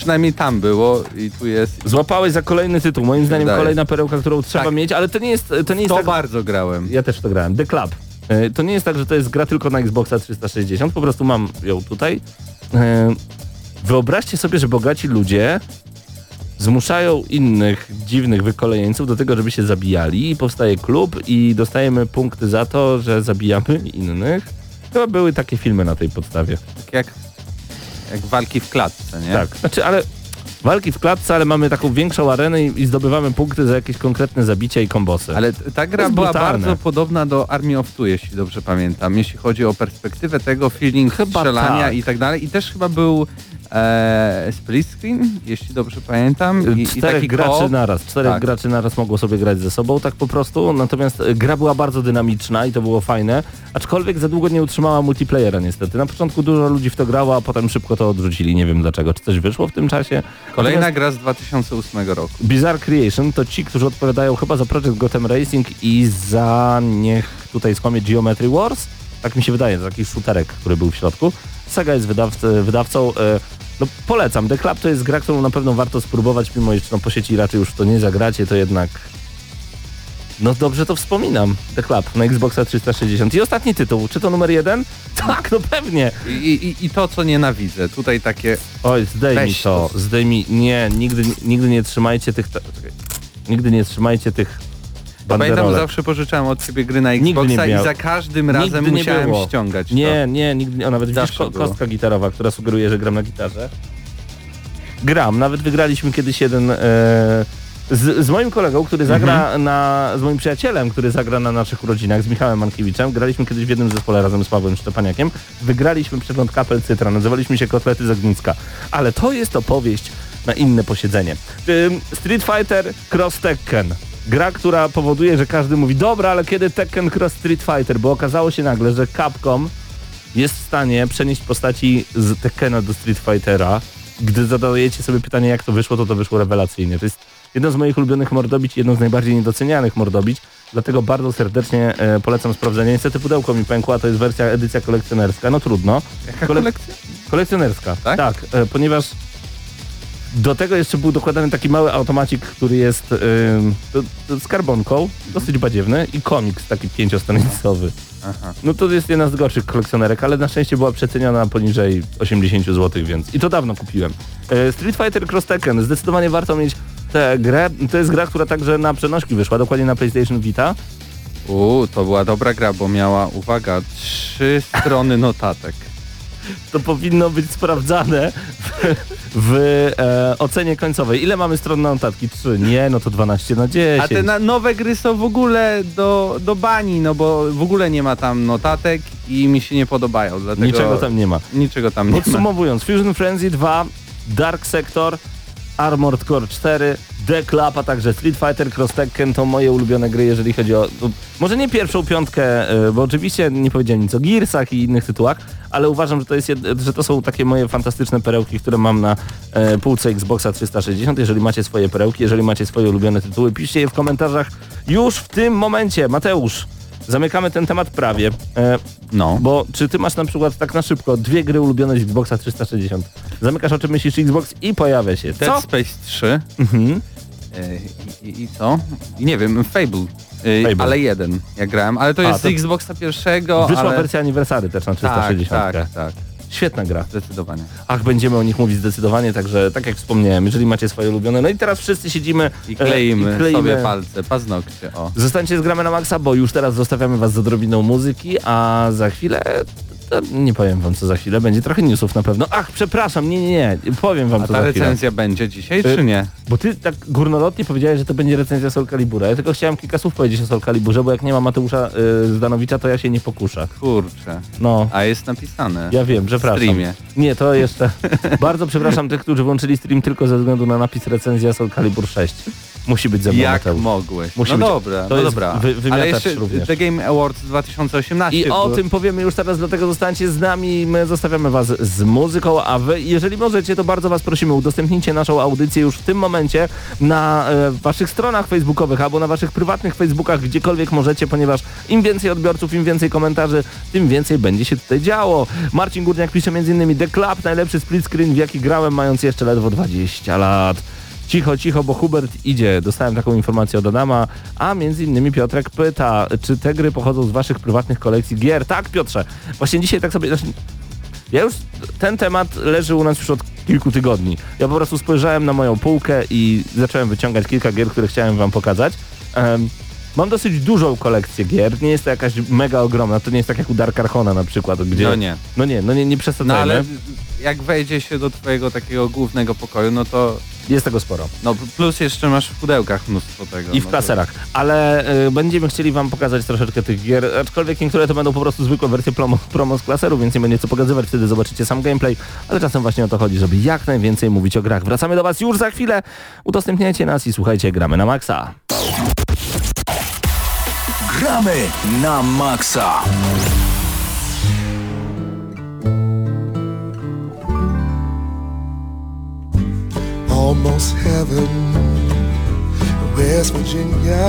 Przynajmniej tam było i tu jest. Złapałeś za kolejny tytuł, moim zdaniem Wydaje. kolejna perełka, którą trzeba Tak. mieć, ale to nie jest, to nie jest To tak... bardzo grałem. Ja też to grałem. The Club. E, To nie jest tak, że to jest gra tylko na Xboxa 360, po prostu mam ją tutaj. E, Wyobraźcie sobie, że bogaci ludzie zmuszają innych dziwnych wykolejeńców do tego, żeby się zabijali i powstaje klub i dostajemy punkty za to, że zabijamy innych. Chyba były takie filmy na tej podstawie. Tak jak, jak walki w klatce, nie? Tak, znaczy, ale walki w klatce, ale mamy taką większą arenę i, i zdobywamy punkty za jakieś konkretne zabicia i kombosy. Ale ta gra była brutalne. bardzo podobna do Army of Two, jeśli dobrze pamiętam, jeśli chodzi o perspektywę tego, feeling Chyba strzelania tak. i tak dalej. I też chyba był e, split screen, jeśli dobrze pamiętam. I, i czterech taki graczy naraz, czterech Tak. graczy naraz mogło sobie grać ze sobą tak po prostu, natomiast e, gra była bardzo dynamiczna i to było fajne, aczkolwiek za długo nie utrzymała multiplayera niestety. Na początku dużo ludzi w to grało, a potem szybko to odrzucili, nie wiem dlaczego. Czy coś wyszło w tym czasie? Kolejna Natomiast gra z 2008 roku. Bizarre Creation to ci, którzy odpowiadają chyba za Project Gotham Racing i za, niech tutaj skłamie, Geometry Wars? Tak mi się wydaje, to taki shooterek, który był w środku. Sega jest wydawc- wydawcą. e, No polecam. The Club to jest gra, którą na pewno warto spróbować, mimo że no, po sieci raczej już to nie zagracie, to jednak... No dobrze to wspominam. The Club na Xboxa 360. I ostatni tytuł. Czy to numer jeden? Tak, no pewnie. I, i, I to, co nienawidzę. Tutaj takie... Oj, zdejmij to. to. Zdejmij. Nie, nigdy, nigdy nie trzymajcie tych... ta-. Nigdy nie trzymajcie tych Pamiętam, banderolek. zawsze pożyczałem od ciebie gry na Xboxa i za każdym razem Nigdy nie musiałem było. ściągać Nie, nie, nigdy nie. O, nawet widzisz ko- kostka gitarowa, która sugeruje, że gram na gitarze. Gram, nawet wygraliśmy kiedyś jeden... E, z, z moim kolegą, który zagra Mhm. na... z moim przyjacielem, który zagra na naszych urodzinach, z Michałem Mankiewiczem, graliśmy kiedyś w jednym zespole razem z Pawłem Szczepaniakiem. Wygraliśmy przegląd kapel Cytra, nazywaliśmy się Kotlety z Ogniska. Ale to jest opowieść na inne posiedzenie. Street Fighter Cross Tekken. Gra, która powoduje, że każdy mówi, dobra, ale kiedy Tekken Cross Street Fighter? Bo okazało się nagle, że Capcom jest w stanie przenieść postaci z Tekkena do Street Fightera. Gdy zadajecie sobie pytanie, jak to wyszło, to to wyszło rewelacyjnie. To jest jedno z moich ulubionych mordobić, jedno z najbardziej niedocenianych mordobić, dlatego bardzo serdecznie e, polecam sprawdzenie. Niestety pudełko mi pękło, a to jest wersja, edycja kolekcjonerska, no trudno. Jaka Kole- kolekcja? Kolekcjonerska, Tak? tak, e, ponieważ Do tego jeszcze był dokładany taki mały automacik, który jest to z karbonką, dosyć badziewny i komiks taki pięciostronicowy. Aha. No to jest jedna z gorszych kolekcjonerek, ale na szczęście była przeceniona poniżej 80 zł, więc i to dawno kupiłem. E, Street Fighter Cross Tekken, zdecydowanie warto mieć tę grę. To jest gra, która także na przenośki wyszła, dokładnie na PlayStation Vita. Uuu, to była dobra gra, bo miała, uwaga, trzy strony notatek. To powinno być sprawdzane w, w e, ocenie końcowej. Ile mamy stron na notatki? 3. Nie, no to 12 na 10. A te na, nowe gry są w ogóle do, do bani, no bo w ogóle nie ma tam notatek i mi się nie podobają, dlatego... Niczego tam nie ma. Niczego tam nie ma. Podsumowując, Fusion Frenzy 2, Dark Sector, Armored Core 4, The Club, a także Street Fighter Cross Tekken to moje ulubione gry, jeżeli chodzi o... no, Może nie pierwszą piątkę, y, bo oczywiście nie powiedziałem nic o Gearsach i innych tytułach, ale uważam, że to, jest że to są takie moje fantastyczne perełki, które mam na e, półce Xboxa 360. Jeżeli macie swoje perełki, jeżeli macie swoje ulubione tytuły, piszcie je w komentarzach już w tym momencie. Mateusz, zamykamy ten temat prawie. E, No. bo czy ty masz na przykład tak na szybko dwie gry ulubione z Xboxa 360? Zamykasz oczy, myślisz Xbox i pojawia się. Dead Co? Space 3 Mhm. e, i, i, co? I nie wiem, Fable. E, Fable. Ale jeden, jak grałem, ale to A, jest to- Xboxa pierwszego, Wyszła ale... wersja aniversary też na 360. Tak, tak, tak, Świetna gra. zdecydowanie. Ach, będziemy o nich mówić zdecydowanie, także tak jak wspomniałem, jeżeli macie swoje ulubione. No i teraz wszyscy siedzimy I e, kleimy, i kleimy. sobie palce, paznokcie, o. Zostańcie z gramy na maksa, bo już teraz zostawiamy was z odrobiną muzyki, a za chwilę... Nie powiem wam co za chwilę, będzie trochę newsów na pewno. Ach, przepraszam, nie, nie, nie, powiem wam A co ta za chwilę. recenzja będzie dzisiaj, Y, czy nie? Bo ty tak górnolotnie powiedziałeś, że to będzie recenzja Soul Calibura. Ja tylko chciałem kilka słów powiedzieć o Soul Caliburze, bo jak nie ma Mateusza y, Zdanowicza, to ja się nie pokuszę. Kurczę. No, A jest napisane. ja wiem, przepraszam. W streamie. Nie, to jeszcze. Bardzo przepraszam tych, którzy włączyli stream tylko ze względu na napis recenzja Soul Calibur 6. Musi być ze mną Jak Mateusz. mogłeś? Musi no być- dobra, to no jest dobra. wy- Ale jeszcze również. The Game Awards 2018. I o było- tym powiemy już teraz, dlatego zostańcie z nami. My zostawiamy was z muzyką, a wy, jeżeli możecie, to bardzo was prosimy, udostępnijcie naszą audycję już w tym momencie na e, waszych stronach facebookowych albo na waszych prywatnych facebookach, gdziekolwiek możecie, ponieważ im więcej odbiorców, im więcej komentarzy, tym więcej będzie się tutaj działo. Marcin Górniak pisze m.in. The Club, najlepszy split screen, w jaki grałem, mając jeszcze ledwo 20 lat. Cicho, cicho, bo Hubert idzie. Dostałem taką informację od Adama, a między innymi Piotrek pyta, czy te gry pochodzą z waszych prywatnych kolekcji gier? Tak, Piotrze. Właśnie dzisiaj tak sobie... Znaczy, ja już, ten temat leży u nas już od kilku tygodni. Ja po prostu spojrzałem na moją półkę i zacząłem wyciągać kilka gier, które chciałem wam pokazać. Em, mam dosyć dużą kolekcję gier, nie jest to jakaś mega ogromna, to nie jest tak jak u Dark Archona na przykład, gdzie... No nie. No nie, no nie, nie No przesadzajmy. ale jak wejdzie się do twojego takiego głównego pokoju, no to Jest tego sporo. no plus jeszcze masz w pudełkach mnóstwo tego. I w no plaserach. Ale y, będziemy chcieli wam pokazać troszeczkę tych gier, aczkolwiek niektóre to będą po prostu zwykłe wersje promo, promo z klaseru, więc nie będzie co pokazywać, wtedy zobaczycie sam gameplay, ale czasem właśnie o to chodzi, żeby jak najwięcej mówić o grach. Wracamy do was już za chwilę, udostępniajcie nas i słuchajcie, gramy na maksa. Gramy na maksa. Almost heaven. West Virginia,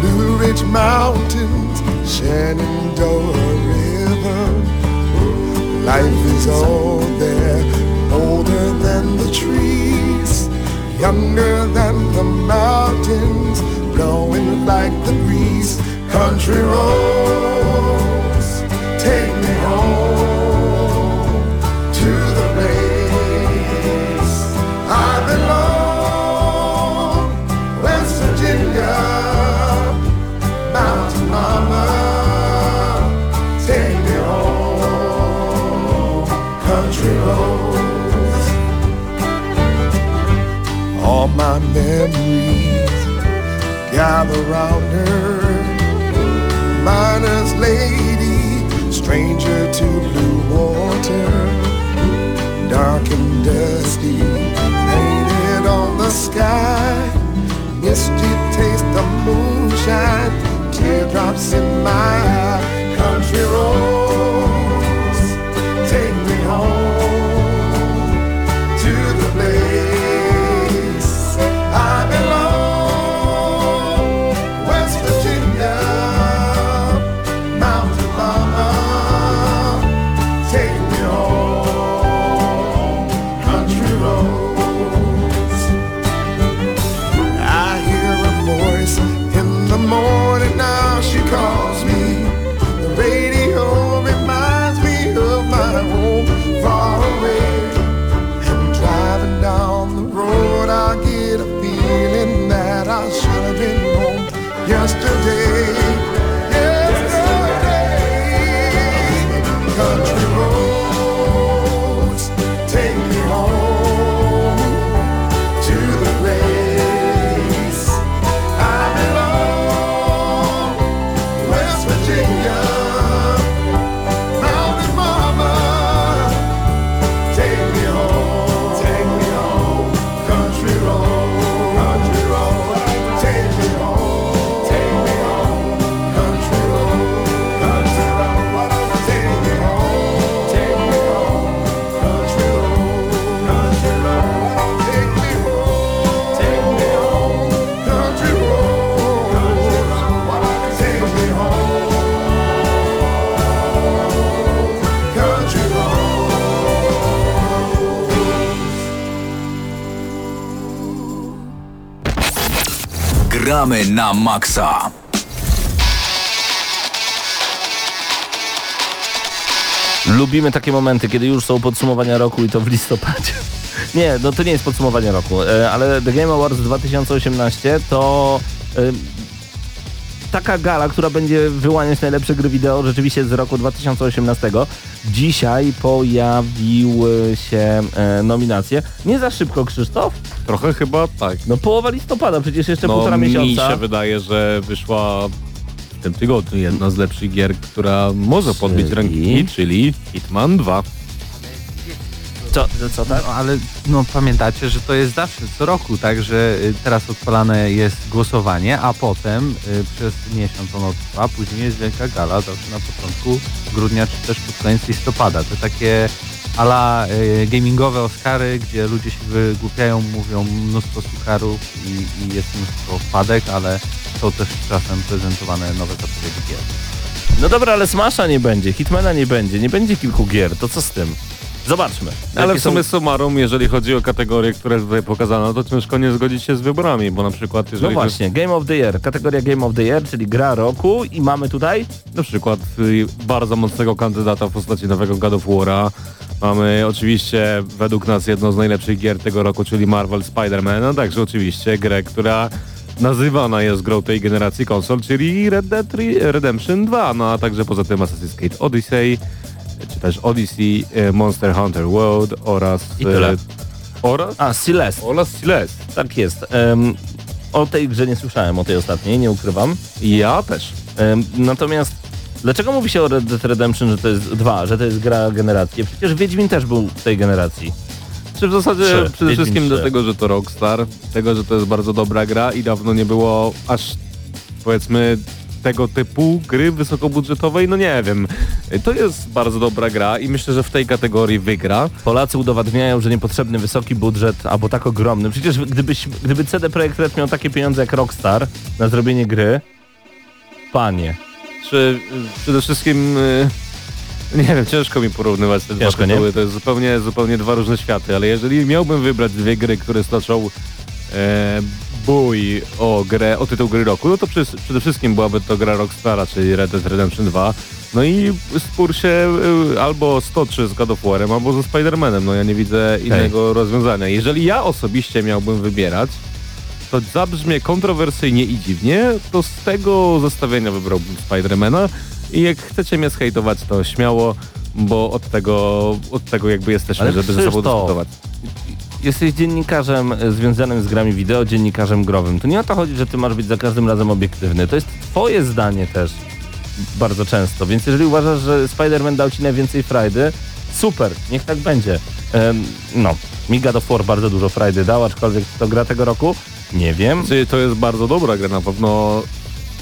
Blue Ridge Mountains, Shenandoah River. Life is all there, older than the trees, younger than the mountains, blowing like the breeze. Country roads, take me home my memories gather round her. Miner's lady, stranger to blue water dark and dusty, painted on the sky. Misty taste of moonshine, teardrops in my eye. Country roads, Gramy na maksa. Lubimy takie momenty, kiedy już są podsumowania roku i to w listopadzie. Nie, no to nie jest podsumowanie roku, e, ale The Game Awards 2018 to e, taka gala, która będzie wyłaniać najlepsze gry wideo rzeczywiście z roku 2018. Dzisiaj pojawiły się e, nominacje. Nie za szybko, Krzysztof? Trochę chyba tak. No połowa listopada, przecież jeszcze No półtora mi miesiąca. się wydaje, że wyszła w tym tygodniu jedna z lepszych gier, która może podbić Czyli? rankingi, czyli Hitman 2. Co, że co tak? No, ale no pamiętacie, że to jest zawsze co roku, tak, że y, teraz odpalane jest głosowanie, a potem y, przez miesiąc ono trwa, później jest wielka gala, zawsze na początku grudnia czy też pod koniec listopada. To takie ala y, gamingowe Oscary, gdzie ludzie się wygłupiają, mówią mnóstwo sucharów i, i jest mnóstwo wpadek, ale są też czasem prezentowane nowe zapowiedzi gier. No dobra, ale Smasha nie będzie, Hitmana nie będzie, nie będzie kilku gier, to co z tym? Zobaczmy. Ale w sumie są- summarum, jeżeli chodzi o kategorie, które tutaj pokazano, to ciężko nie zgodzić się z wyborami, bo na przykład No jeżeli właśnie, Game of the Year, kategoria Game of the Year, czyli gra roku i mamy tutaj na przykład y, bardzo mocnego kandydata w postaci nowego God of War'a. Mamy oczywiście według nas jedną z najlepszych gier tego roku, czyli Marvel Spider-Man, a także oczywiście grę, która nazywana jest grą tej generacji konsol, czyli Red Dead Redemption 2, no a także poza tym Assassin's Creed Odyssey, czy też Odyssey, y, Monster Hunter World oraz... I tyle. y, Oraz? A, Celeste. Oraz Celeste. Tak jest. Em, o tej grze nie słyszałem, o tej ostatniej, nie ukrywam. Ja też. Em, natomiast dlaczego mówi się o Red Dead Redemption, że to jest dwa, że to jest gra generacji? Przecież Wiedźmin też był w tej generacji. Czy w zasadzie Trzy. przede Wiedźmin wszystkim trzy. dlatego, że to Rockstar, tego, że to jest bardzo dobra gra i dawno nie było aż powiedzmy tego typu gry wysokobudżetowej, no nie wiem. To jest bardzo dobra gra i myślę, że w tej kategorii wygra. Polacy udowadniają, że niepotrzebny wysoki budżet, albo tak ogromny. Przecież gdybyś, gdyby CD Projekt Red miał takie pieniądze jak Rockstar na zrobienie gry, panie. Czy y, przede wszystkim y, nie wiem, ciężko mi porównywać te Ciężko, dwa nie? tytuły, to jest zupełnie, zupełnie dwa różne światy, ale jeżeli miałbym wybrać dwie gry, które stoczą e, bój o grę, o tytuł gry roku, no to przede, przede wszystkim byłaby to gra Rockstara, czyli Red Dead Redemption 2. No i spór się y, albo stoczy z God of War'em, albo ze Spider-Manem. No ja nie widzę innego rozwiązania. Jeżeli ja osobiście miałbym wybierać, to zabrzmie kontrowersyjnie i dziwnie, to z tego zestawienia wybrałbym Spidermana i jak chcecie mnie zhejtować, to śmiało, bo od tego, od tego jakby jesteśmy, Ale żeby ze sobą dyskutować. Jesteś dziennikarzem e, związanym z grami wideo, dziennikarzem growym. To nie o to chodzi, że ty masz być za każdym razem obiektywny. To jest twoje zdanie też bardzo często. Więc jeżeli uważasz, że Spider-Man dał ci najwięcej frajdy, super, niech tak będzie. No, mi God of War bardzo dużo frajdy dał, aczkolwiek to gra tego roku, nie wiem. Czy to jest bardzo dobra gra na pewno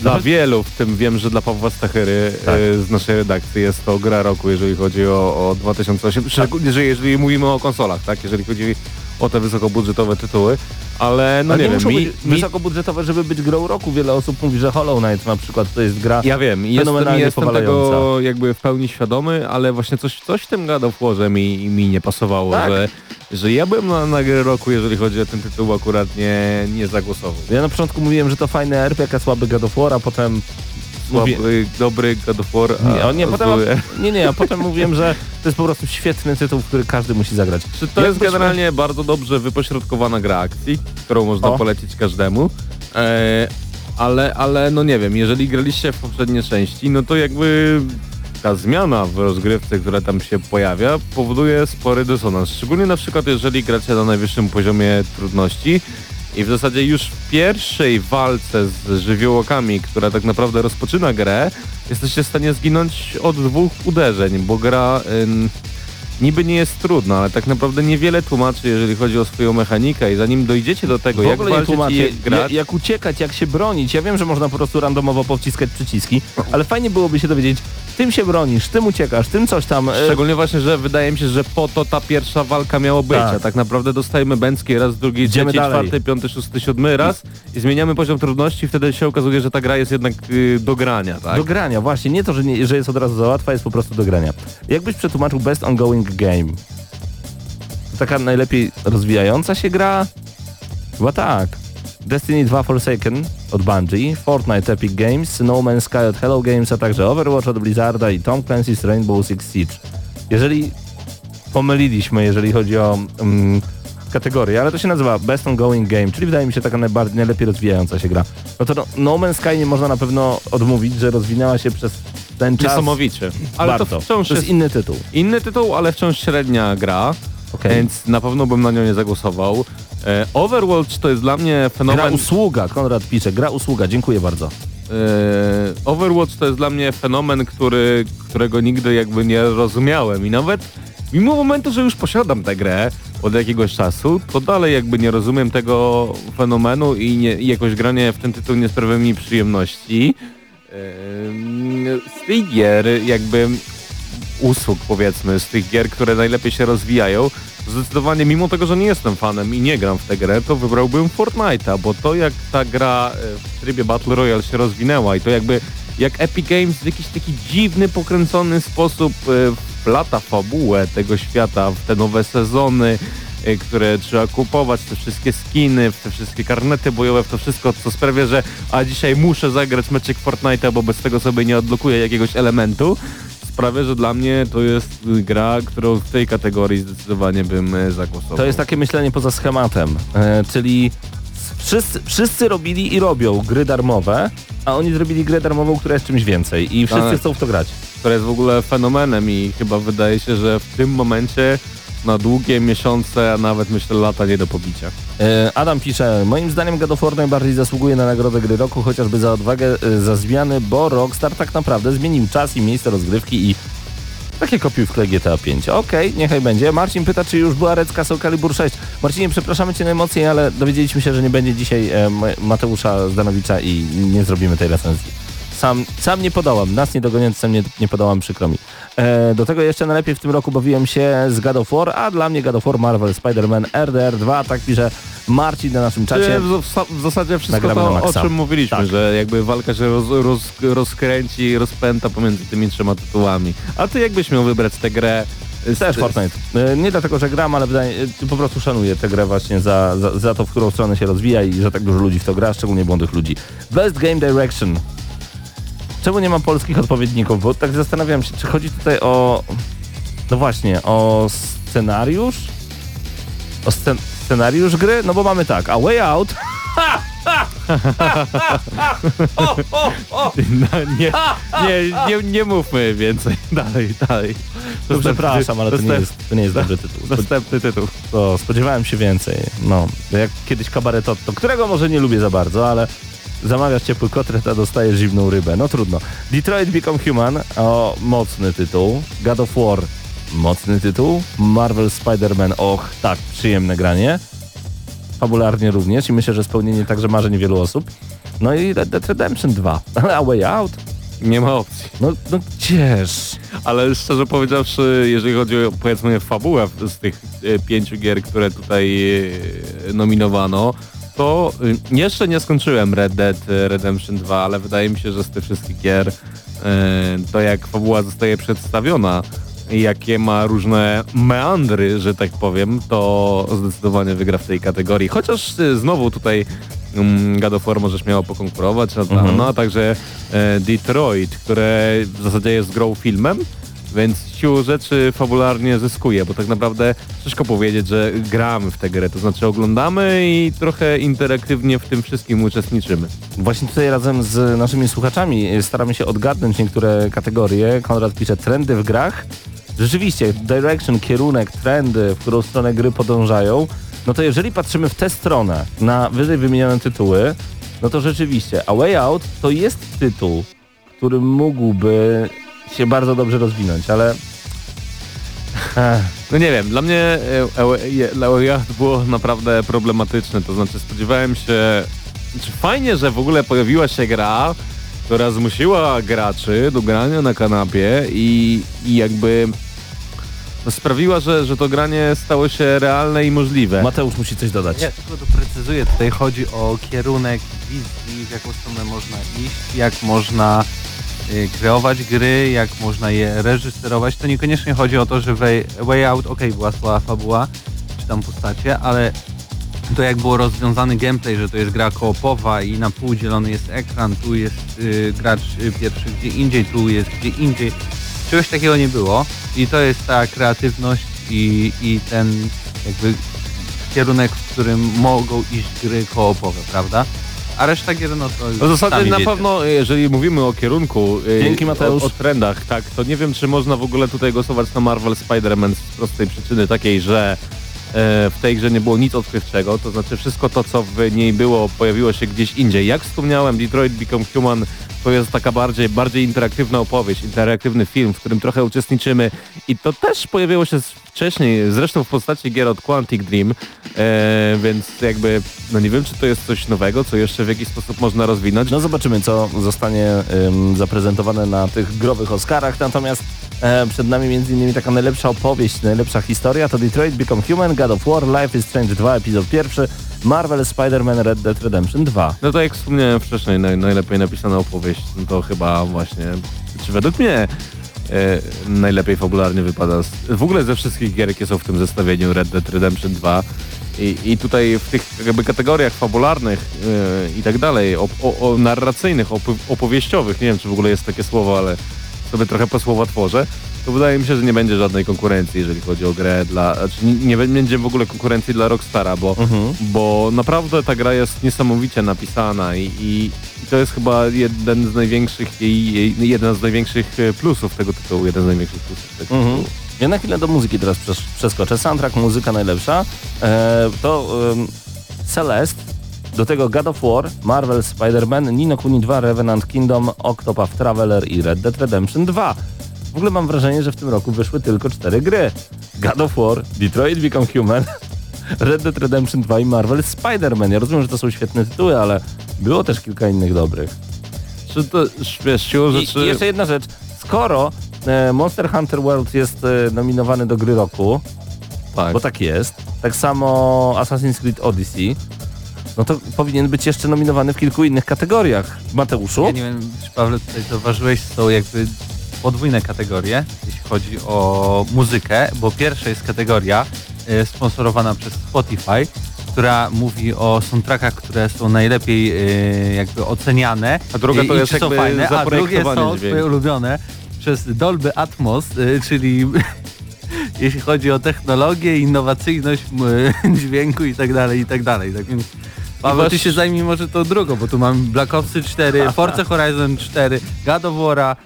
dla wielu, w tym wiem, że dla Pawła Stachyry Tak. e, z naszej redakcji jest to gra roku, jeżeli chodzi o, o 2008, szczególnie, że jeżeli mówimy o konsolach, tak, jeżeli chodzi o te wysokobudżetowe tytuły, ale no Ale nie, nie, wiem, mi, być mi, wysokobudżetowe, żeby być grą roku. Wiele osób mówi, że Hollow Knight na przykład to jest gra Ja wiem, jestem, jestem tego jakby w pełni świadomy, ale właśnie coś, coś w tym God of Warze mi, mi nie pasowało, Tak? że, że ja bym na, na grę roku, jeżeli chodzi o ten tytuł, akurat nie, nie zagłosował. Ja na początku mówiłem, że to fajny RPG, a słaby God of War, a potem... Słaby, dobry God of War, a nie, o nie, potem, zły. nie, nie, a potem mówiłem, że to jest po prostu świetny tytuł, który każdy musi zagrać. Czy to Jak jest byśmy- generalnie bardzo dobrze wypośrodkowana gra akcji, którą można O. polecić każdemu. E, ale, ale no nie wiem, jeżeli graliście w poprzednie części, no to jakby ta zmiana w rozgrywce, która tam się pojawia, powoduje spory dysonans. Szczególnie na przykład, jeżeli gracie na najwyższym poziomie trudności i w zasadzie już w pierwszej walce z żywiołokami, która tak naprawdę rozpoczyna grę, jesteście w stanie zginąć od dwóch uderzeń, bo gra... Niby nie jest trudna, ale tak naprawdę niewiele tłumaczy, jeżeli chodzi o swoją mechanikę i zanim dojdziecie do tego, W jak ogóle nie jak jak, grać, jak uciekać, jak się bronić. Ja wiem, że można po prostu randomowo powciskać przyciski, ale fajnie byłoby się dowiedzieć, tym się bronisz, tym uciekasz, tym coś tam. e, Szczególnie właśnie, że wydaje mi się, że po to ta pierwsza walka miała być, Tak. a tak naprawdę dostajemy bęcki raz, drugi, Idziemy trzeci, czwarty, piąty, szósty, siódmy raz i zmieniamy poziom trudności i wtedy się okazuje, że ta gra jest jednak y, do grania, tak? Do grania, właśnie. Nie to, że, nie, że jest od razu za łatwa, jest po prostu do grania. Jakbyś przetłumaczył Best Ongoing Game? To taka najlepiej rozwijająca się gra? Chyba tak. Destiny 2 Forsaken od Bungie, Fortnite Epic Games, No Man's Sky od Hello Games, a także Overwatch od Blizzarda i Tom Clancy's Rainbow Six Siege. Jeżeli pomyliliśmy, jeżeli chodzi o mm, kategorię, ale to się nazywa Best Ongoing Game, czyli wydaje mi się taka najbardziej, najlepiej rozwijająca się gra. No to no, no Man's Sky nie można na pewno odmówić, że rozwinęła się przez ten czas. Niesamowicie. Ale Warto. to wciąż to jest jest inny tytuł. inny tytuł, ale wciąż średnia gra, Okej. więc na pewno bym na nią nie zagłosował. E, Overwatch to jest dla mnie Gra fenomen... usługa, Konrad pisze, gra usługa, dziękuję bardzo. E, Overwatch to jest dla mnie fenomen, który, którego nigdy jakby nie rozumiałem i nawet mimo momentu, że już posiadam tę grę od jakiegoś czasu, to dalej jakby nie rozumiem tego fenomenu i, nie, i jakoś granie w ten tytuł nie sprawia mi przyjemności. Z tych gier jakby usług powiedzmy, z tych gier, które najlepiej się rozwijają, zdecydowanie mimo tego, że nie jestem fanem i nie gram w tę grę, to wybrałbym Fortnite'a, bo to jak ta gra e, w trybie Battle Royale się rozwinęła i to jakby jak Epic Games w jakiś taki dziwny, pokręcony sposób e, wplata fabułę tego świata w te nowe sezony, które trzeba kupować, te wszystkie skiny, te wszystkie karnety bojowe, to wszystko, co sprawia, że a dzisiaj muszę zagrać meczek Fortnite'a, bo bez tego sobie nie odblokuję jakiegoś elementu, sprawia, że dla mnie to jest gra, którą w tej kategorii zdecydowanie bym e, zagłosował. To jest takie myślenie poza schematem, e, czyli wszyscy, wszyscy robili i robią gry darmowe, a oni zrobili grę darmową, która jest czymś więcej i wszyscy Tak. chcą w to grać. która jest w ogóle fenomenem i chyba wydaje się, że w tym momencie na długie miesiące, a nawet myślę lata nie do pobicia. E, Adam pisze, moim zdaniem God of War najbardziej zasługuje na nagrodę gry roku, chociażby za odwagę, e, za zmiany, bo Rockstar tak naprawdę zmienił czas i miejsce rozgrywki i takie kopiuj w klej GTA 5. Okej, niechaj będzie. Marcin pyta, czy już była Red Castle Calibur 6. Marcinie, przepraszamy Cię najmocniej, ale dowiedzieliśmy się, że nie będzie dzisiaj e, Ma- Mateusza Zdanowicza i nie zrobimy tej recenzji. Sam, sam nie podałam, nas nie dogoniąc, sam nie, nie podałam, przykro mi. E, do tego jeszcze najlepiej w tym roku bawiłem się z God of War, a dla mnie God of War, Marvel, Spider-Man, RDR 2, tak pisze Marcin na naszym czacie. E, W, w, zasadzie wszystko to, o czym mówiliśmy, Tak. że jakby walka się roz, roz, rozkręci rozpęta pomiędzy tymi trzema tytułami. A ty jakbyś miał wybrać tę grę? z- Też Fortnite. E, Nie dlatego, że gram, ale wydaje, e, po prostu szanuję tę grę właśnie za, za, za to, w którą stronę się rozwija i że tak dużo ludzi w to gra, szczególnie młodych ludzi. Best Game Direction. Czemu nie ma polskich odpowiedników? Bo tak zastanawiam się, czy chodzi tutaj o... No właśnie, o scenariusz? O scen scenariusz gry? No bo mamy tak, A Way Out... No, nie, nie, nie, nie mówmy więcej. Dalej, dalej. To przepraszam, ale to nie jest, to nie jest dobry tytuł. Następny tytuł. To spodziewałem się więcej. No, jak kiedyś kabaretotto, którego może nie lubię za bardzo, ale zamawiasz ciepły kotlet, a dostajesz zimną rybę. No trudno. Detroit Become Human, o, mocny tytuł. God of War, mocny tytuł. Marvel Spider-Man, och, tak, przyjemne granie. Fabularnie również i myślę, że spełnienie także marzeń wielu osób. No i Red Dead Redemption 2, ale A Way Out? Nie ma opcji. No, no gdzież? Ale szczerze powiedziawszy, jeżeli chodzi o powiedzmy fabułę z tych e, pięciu gier, które tutaj e, nominowano, to e, jeszcze nie skończyłem Red Dead Redemption 2, ale wydaje mi się, że z tych wszystkich gier e, to jak fabuła zostaje przedstawiona i jakie ma różne meandry, że tak powiem, to zdecydowanie wygra w tej kategorii. Chociaż znowu tutaj um, God of War możesz miało pokonkurować, a, Mhm. no a także Detroit, które w zasadzie jest grą filmem, więc siłą rzeczy fabularnie zyskuje, bo tak naprawdę ciężko powiedzieć, że gramy w tę grę, to znaczy oglądamy i trochę interaktywnie w tym wszystkim uczestniczymy. Właśnie tutaj razem z naszymi słuchaczami staramy się odgadnąć niektóre kategorie. Konrad pisze trendy w grach. Rzeczywiście, direction, kierunek, trendy, w którą stronę gry podążają. No to jeżeli patrzymy w tę stronę, na wyżej wymienione tytuły, no to rzeczywiście A Way Out to jest tytuł, który mógłby się bardzo dobrze rozwinąć, ale... Ech, No nie wiem, dla mnie e, Laureat było naprawdę problematyczne, to znaczy spodziewałem się, czy fajnie, że w ogóle pojawiła się gra, która zmusiła graczy do grania na kanapie i, i jakby sprawiła, że, że to granie stało się realne i możliwe. Mateusz musi coś dodać. Ja tylko doprecyzuję, tutaj chodzi o kierunek wizji, w jaką stronę można iść, jak można kreować gry, jak można je reżyserować. To niekoniecznie chodzi o to, że Way, way Out, okej, była słaba fabuła, czy tam postacie, ale to jak było rozwiązany gameplay, że to jest gra koopowa i na pół dzielony jest ekran, tu jest y, gracz y, pierwszy gdzie indziej, tu jest gdzie indziej. Czegoś takiego nie było i to jest ta kreatywność i, i ten jakby kierunek, w którym mogą iść gry koopowe, prawda? A reszta gier no to No w zasadzie sami na wiecie. pewno, jeżeli mówimy o kierunku, y, Dzięki, Mateusz. O, o trendach, tak, to nie wiem, czy można w ogóle tutaj głosować na Marvel Spider-Man z prostej przyczyny takiej, że e, w tej grze nie było nic odkrywczego, to znaczy wszystko to, co w niej było, pojawiło się gdzieś indziej. Jak wspomniałem, Detroit Become Human to jest taka bardziej, bardziej interaktywna opowieść, interaktywny film, w którym trochę uczestniczymy i to też pojawiło się wcześniej, zresztą w postaci gier od Quantic Dream, e, więc jakby, no nie wiem, czy to jest coś nowego, co jeszcze w jakiś sposób można rozwinąć. No zobaczymy, co zostanie ym, zaprezentowane na tych growych Oscarach. Natomiast e, przed nami między innymi taka najlepsza opowieść, najlepsza historia to Detroit Become Human, God of War, Life is Strange 2, epizod pierwszy, Marvel Spider-Man Red Dead Redemption 2. No to jak wspomniałem wcześniej, naj, najlepiej napisana opowieść, no to chyba właśnie, czy według mnie e, najlepiej fabularnie wypada z, w ogóle ze wszystkich gier, jakie są w tym zestawieniu Red Dead Redemption 2 i, i tutaj w tych jakby kategoriach fabularnych e, i tak dalej, o, o, o narracyjnych, opo- opowieściowych, nie wiem czy w ogóle jest takie słowo, ale sobie trochę po słowa tworzę, to wydaje mi się, że nie będzie żadnej konkurencji, jeżeli chodzi o grę dla, znaczy nie, nie będzie w ogóle konkurencji dla Rockstara, bo, bo naprawdę ta gra jest niesamowicie napisana i, i to jest chyba jeden z największych jej, jej, jeden z największych e, plusów tego tytułu, jeden z największych plusów tego Mhm. tytułu. Ja na chwilę do muzyki teraz przes- przeskoczę. Soundtrack, muzyka najlepsza. E, to ym, Celeste, do tego God of War, Marvel Spider-Man, Nino Kuni 2, Revenant Kingdom, Octopath Traveler i Red Dead Redemption 2. W ogóle mam wrażenie, że w tym roku wyszły tylko cztery gry. God of War, Detroit Become Human, Red Dead Redemption 2 i Marvel Spider-Man. Ja rozumiem, że to są świetne tytuły, ale było też kilka innych dobrych. Czy to, wiesz, siłą I, rzeczy... I jeszcze jedna rzecz. Skoro e, Monster Hunter World jest e, nominowany do gry roku, tak. bo tak jest, tak samo Assassin's Creed Odyssey, no to powinien być jeszcze nominowany w kilku innych kategoriach. Mateuszu? Ja nie wiem, czy Paweł tutaj zauważyłeś, są jakby podwójne kategorie, jeśli chodzi o muzykę, bo pierwsza jest kategoria e, sponsorowana przez Spotify, która mówi o soundtrackach, które są najlepiej e, jakby oceniane. A druga i- to i jest są jakby fajne, a drugie są twoje ulubione przez Dolby Atmos, e, czyli jeśli chodzi o technologię, innowacyjność dźwięku i tak dalej, i tak dalej. Tak więc Paweł, ty się zajmij może tą drugą, bo tu mam Black Opsy 4, Forza Horizon 4, God of War'a,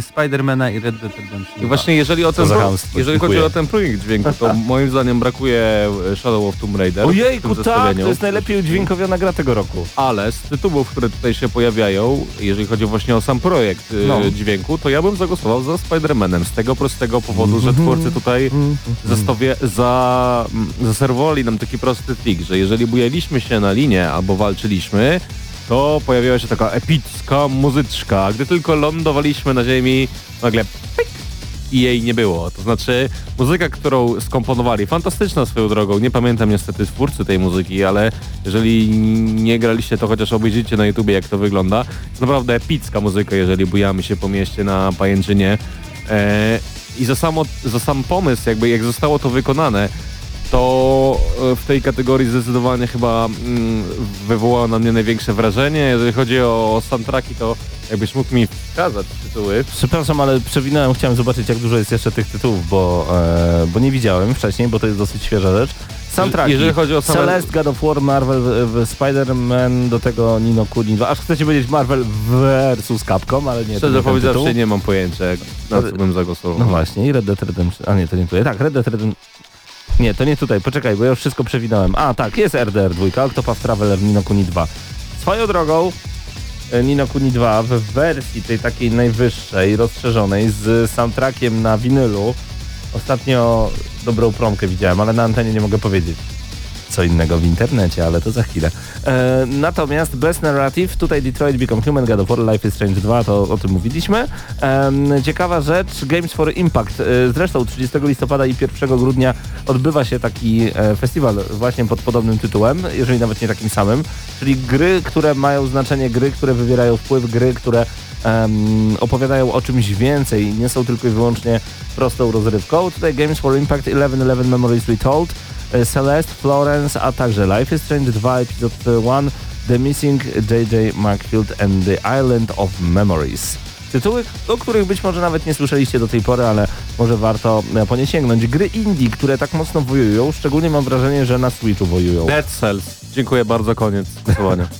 Spidermana i Red Dead Redemption. I właśnie jeżeli o ten jeżeli dziękuję. chodzi o ten projekt dźwięku, to moim zdaniem brakuje e, Shadow of Tomb Raider Ojejku, tak, to jest najlepiej udźwiękowiona gra tego roku. Ale z tytułów, które tutaj się pojawiają, jeżeli chodzi właśnie o sam projekt e, No. dźwięku, to ja bym zagłosował za Spider-Manem z tego prostego powodu, że twórcy tutaj zastowie, za, mm, zaserwowali nam taki prosty trik, że jeżeli bujaliśmy się na linię albo walczyliśmy, to pojawiała się taka epicka muzyczka, gdy tylko lądowaliśmy na ziemi, nagle pyk, i jej nie było. To znaczy muzyka, którą skomponowali, fantastyczna swoją drogą, nie pamiętam niestety twórcy tej muzyki, ale jeżeli nie graliście, to chociaż obejrzyjcie na YouTubie jak to wygląda. Naprawdę epicka muzyka, jeżeli bujamy się po mieście na pajęczynie. E, I za, samo, za sam pomysł, jakby jak zostało to wykonane, to e, w tej kategorii zdecydowanie chyba mm, wywołało na mnie największe wrażenie. Jeżeli chodzi o soundtracki, to jakbyś mógł mi wskazać tytuły. Przepraszam, ale przewinąłem, chciałem zobaczyć jak dużo jest jeszcze tych tytułów, bo, e, bo nie widziałem wcześniej, bo to jest dosyć świeża rzecz. Soundtracki. Jeżeli chodzi o same- Celeste, God of War, Marvel, Spider-Man, do tego Nino Kuni 2. Aż chcecie powiedzieć Marvel versus Capcom, ale nie. Szczerze powiedziawszy nie mam pojęcia, jak- na co bym zagłosował. No właśnie, i Red Dead Redemption. A nie, to nie tutaj. Tak, Red Dead Redemption. Nie, to nie tutaj, poczekaj, bo ja już wszystko przewinąłem. A tak, jest RDR 2, Octopath Traveler, Nino Kuni 2. Swoją drogą, e, Nino Kuni 2 w wersji tej takiej najwyższej, rozszerzonej, z soundtrackiem na winylu. Ostatnio dobrą promkę widziałem, ale na antenie nie mogę powiedzieć. Co innego w internecie, ale to za chwilę. E, natomiast Best Narrative, tutaj Detroit Become Human, God of War, Life is Strange 2, to o tym mówiliśmy. Em, ciekawa rzecz, Games for Impact. E, zresztą 30 listopada i 1 grudnia odbywa się taki e, festiwal właśnie pod podobnym tytułem, jeżeli nawet nie takim samym, czyli gry, które mają znaczenie, gry, które wywierają wpływ, gry, które em, opowiadają o czymś więcej i nie są tylko i wyłącznie prostą rozrywką. Tutaj Games for Impact 1111 Memories Retold. E, Celeste, Florence, a także Life is Strange 2, epizod 1, The Missing, J.J. Macfield and the Island of Memories. Tytuły, o których być może nawet nie słyszeliście do tej pory, ale może warto e, po nie sięgnąć. Gry indie, które tak mocno wojują, szczególnie mam wrażenie, że na Switchu wojują. Dead Cells. Dziękuję bardzo, koniec głosowania.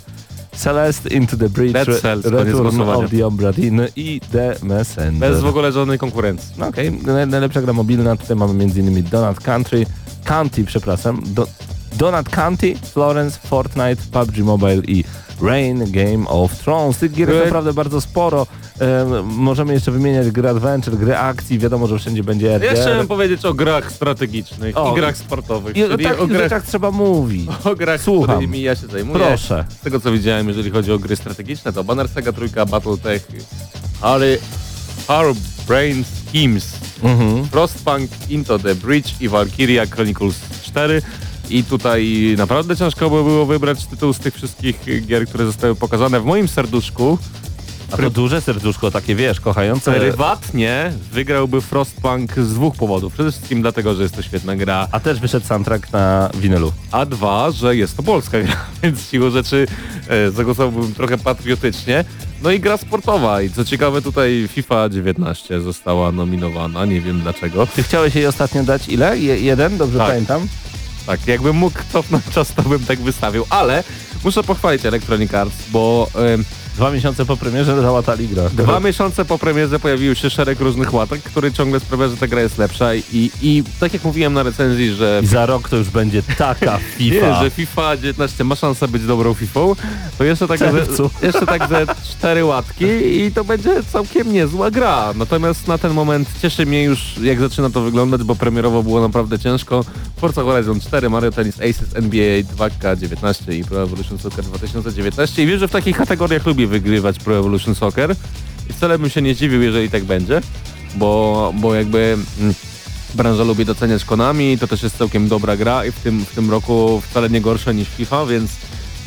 Celeste, Into the Breach, Dead Cells, Return of the Obra i The Messenger. Bez w ogóle żadnej konkurencji. No okej, naj- najlepsza gra mobilna, tutaj mamy m.in. Donut Country, County, przepraszam, Do, Donut County, Florence, Fortnite, PUBG Mobile i Rain Game of Thrones. Tych gier jest naprawdę bardzo sporo. Em, możemy jeszcze wymieniać gry adventure, gry akcji, wiadomo, że wszędzie będzie Ja RDR. chciałem powiedzieć o grach strategicznych O. i grach sportowych, I o takich o grach, rzeczach trzeba mówić. o grach, Słucham. którymi ja się zajmuję. Proszę. Z tego co widziałem, jeżeli chodzi o gry strategiczne, to Banner Saga Trójka, Battletech, Harry, Harry Brain Schemes, Mhm. Frostpunk, Into the Bridge i Valkyria Chronicles 4. I tutaj naprawdę ciężko by było wybrać tytuł z tych wszystkich gier, które zostały pokazane w moim serduszku. A to duże serduszko, takie wiesz, kochające. Prywatnie wygrałby Frostpunk z dwóch powodów. Przede wszystkim dlatego, że jest to świetna gra, A też wyszedł soundtrack na winylu. a dwa, że jest to polska gra, więc siłą rzeczy e, zagłosowałbym trochę patriotycznie. No i gra sportowa i co ciekawe tutaj FIFA 19 została nominowana, nie wiem dlaczego. Ty chciałeś jej ostatnio dać ile? Je, jeden, dobrze Tak. pamiętam? Tak, jakbym mógł cofnąć czas, to bym tak wystawił, ale muszę pochwalić Electronic Arts, bo em, Dwa miesiące po premierze załatali grę. dwa miesiące po premierze pojawiły się szereg różnych łatek, które ciągle sprawia, że ta gra jest lepsza i, i tak jak mówiłem na recenzji, że I za rok to już będzie taka Nie, FIFA. że FIFA 19 ma szansę być dobrą FIFA. To jeszcze tak, ze, jeszcze tak ze cztery łatki i to będzie całkiem niezła gra. Natomiast na ten moment cieszy mnie już jak zaczyna to wyglądać, bo premierowo było naprawdę ciężko. Forza Horizon 4, Mario Tennis Aces, NBA 2K19 i Pro Evolution Soccer 2019 i wiem, że w takich kategoriach lubię wygrywać Pro Evolution Soccer i wcale bym się nie zdziwił, jeżeli tak będzie, bo, bo jakby... Mm, branża lubi doceniać Konami, to też jest całkiem dobra gra i w tym, w tym roku wcale nie gorsza niż FIFA, więc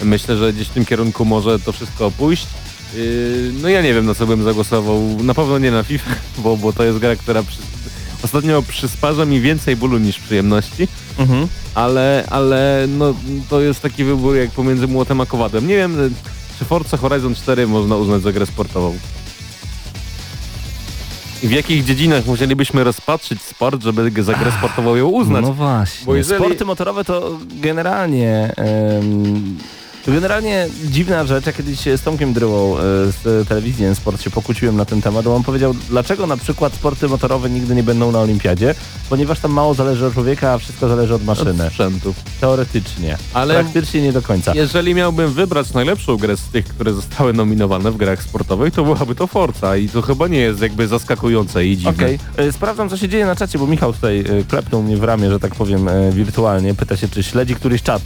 myślę, że gdzieś w tym kierunku może to wszystko pójść. Yy, No ja nie wiem na co bym zagłosował, na pewno nie na FIFA, bo, bo to jest gra, która przy... ostatnio przysparza mi więcej bólu niż przyjemności, Mhm. ale, ale no, to jest taki wybór jak pomiędzy młotem a kowadłem. Nie wiem, czy Forza Horizon 4 można uznać za grę sportową. I w jakich dziedzinach musielibyśmy rozpatrzyć sport, żeby za grę sportową ją uznać? No właśnie. Bo jeżeli- Sporty motorowe to generalnie... to generalnie dziwna rzecz, ja kiedyś z Tomkiem Dryłą e, z telewizji Sport się pokłóciłem na ten temat, bo on powiedział, dlaczego na przykład sporty motorowe nigdy nie będą na olimpiadzie, ponieważ tam mało zależy od człowieka, a wszystko zależy od maszyny. Od sprzętu. Teoretycznie. Ale- Praktycznie nie do końca. Jeżeli miałbym wybrać najlepszą grę z tych, które zostały nominowane w grach sportowych, to byłaby to Forza i to chyba nie jest jakby zaskakujące i dziwne. Okej, E, sprawdzam co się dzieje na czacie, bo Michał tutaj e, klepnął mnie w ramię, że tak powiem wirtualnie. Pyta się, czy śledzi któryś czat.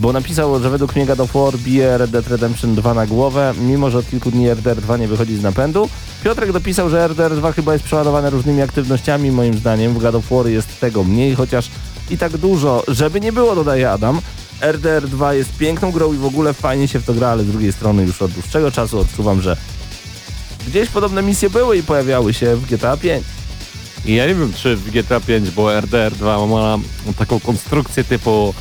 Bo napisał, że według mnie God of War bije Red Dead Redemption 2 na głowę, mimo że od kilku dni RDR 2 nie wychodzi z napędu. Piotrek dopisał, że RDR 2 chyba jest przeładowane różnymi aktywnościami, moim zdaniem. W God of War jest tego mniej, chociaż i tak dużo, żeby nie było, dodaje Adam. RDR 2 jest piękną grą i w ogóle fajnie się w to gra, ale z drugiej strony już od dłuższego czasu odczuwam, że gdzieś podobne misje były i pojawiały się w GTA 5. I ja nie wiem, czy w GTA 5, bo RDR 2 ma taką konstrukcję typu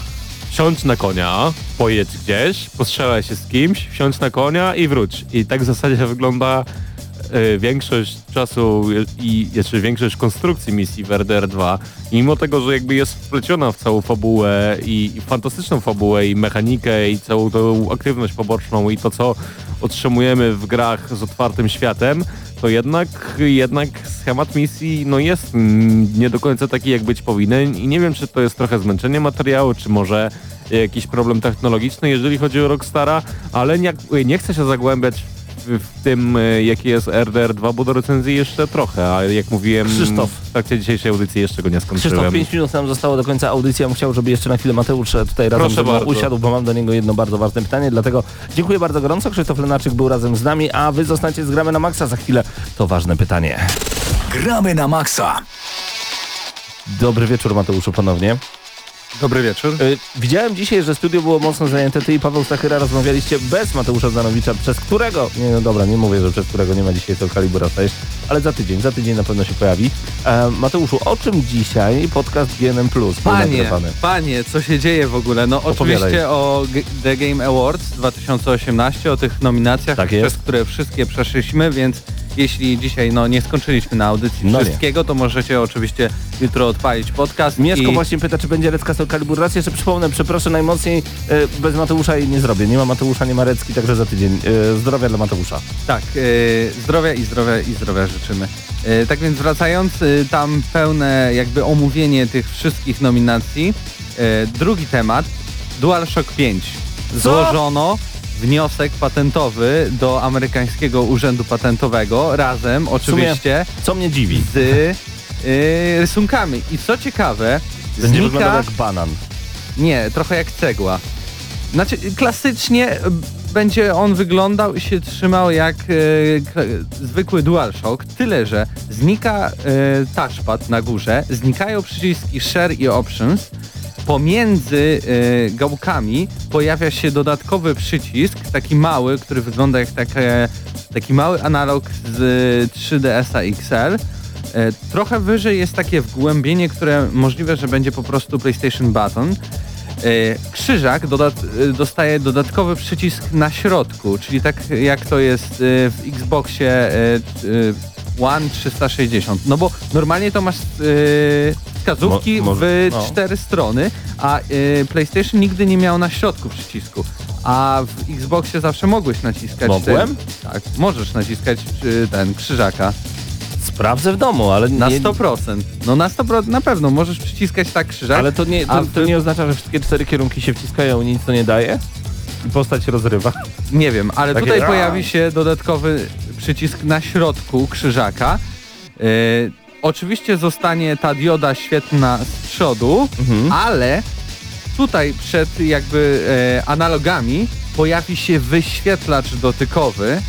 wsiądź na konia, pojedź gdzieś, postrzelaj się z kimś, wsiądź na konia i wróć. I tak w zasadzie wygląda większość czasu i jeszcze większość konstrukcji misji w RDR 2. I mimo tego, że jakby jest wpleciona w całą fabułę i, i fantastyczną fabułę i mechanikę i całą tą aktywność poboczną i to, co otrzymujemy w grach z otwartym światem, to jednak, jednak schemat misji no jest nie do końca taki, jak być powinien i nie wiem, czy to jest trochę zmęczenie materiału, czy może jakiś problem technologiczny, jeżeli chodzi o Rockstara, ale nie, nie chcę się zagłębiać w, tym, e, jaki jest RDR 2, bo do recenzji jeszcze trochę, a jak mówiłem Krzysztof. w trakcie dzisiejszej audycji jeszcze go nie skończyłem. Krzysztof, 5 minut nam zostało do końca audycji. Ja bym chciał, żeby jeszcze na chwilę Mateusz tutaj razem Proszę ze mną bardzo. usiadł, bo mam do niego jedno bardzo ważne pytanie, dlatego dziękuję bardzo gorąco. Krzysztof Lenarczyk był razem z nami, a wy zostańcie z Gramy na Maxa. Za chwilę to ważne pytanie. Gramy na maksa. Dobry wieczór Mateuszu ponownie. Dobry wieczór. Y, Widziałem dzisiaj, że studio było mocno zajęte. Ty i Paweł Stachyra rozmawialiście bez Mateusza Zanowicza, przez którego, nie no dobra, nie mówię, że przez którego nie ma dzisiaj to Kalibura 6, ale za tydzień, za tydzień na pewno się pojawi. E, Mateuszu, o czym dzisiaj podcast GNM Plus był Panie, panie, co się dzieje w ogóle? No Opowiadaj. oczywiście o G- The Game Awards 2018, o tych nominacjach, Tak przez które wszystkie przeszliśmy, więc jeśli dzisiaj no, nie skończyliśmy na audycji No nie. wszystkiego, to możecie oczywiście jutro odpalić podcast Mieszko i... właśnie pyta, czy będzie Recka z Kalibur Jeszcze przypomnę, przeproszę najmocniej, e, bez Mateusza jej nie zrobię. Nie ma Mateusza, nie ma Recki, także za tydzień. E, Zdrowia dla Mateusza. Tak, y, zdrowia i zdrowia i zdrowia życzymy. Tak więc wracając, tam pełne jakby omówienie tych wszystkich nominacji. Drugi temat, DualShock 5. Złożono wniosek patentowy do amerykańskiego urzędu patentowego razem oczywiście Co mnie dziwi, z y, rysunkami. I co ciekawe, będzie wyglądał znika... jak banan. Nie, trochę jak cegła. Znaczy, klasycznie e, będzie on wyglądał i się trzymał jak e, zwykły DualShock, tyle że znika e, touchpad na górze, znikają przyciski Share i Options, pomiędzy e, gałkami pojawia się dodatkowy przycisk, taki mały, który wygląda jak takie, taki mały analog z 3DS-a XL, E, Trochę wyżej jest takie wgłębienie, które możliwe, że będzie po prostu PlayStation Button. E, Krzyżak dodat, e, dostaje dodatkowy przycisk na środku, czyli tak jak to jest w Xboxie One 360. No bo normalnie to masz wskazówki Mo- może- w no. cztery strony, a e, PlayStation nigdy nie miał na środku przycisku. A w Xboxie zawsze mogłeś naciskać Mogłem? ten, tak, możesz naciskać e, ten krzyżaka. Sprawdzę w domu, ale Na nie, 100%. No na 100% na pewno możesz przyciskać tak krzyżak. Ale to nie, to, to wy- nie oznacza, że wszystkie cztery kierunki się wciskają i nic to nie daje? I postać rozrywa. Nie wiem, ale Takie- tutaj pojawi się dodatkowy przycisk na środku krzyżaka. Yy, oczywiście zostanie ta dioda świetna z przodu, Mhm. ale tutaj przed jakby e, analogami pojawi się wyświetlacz dotykowy,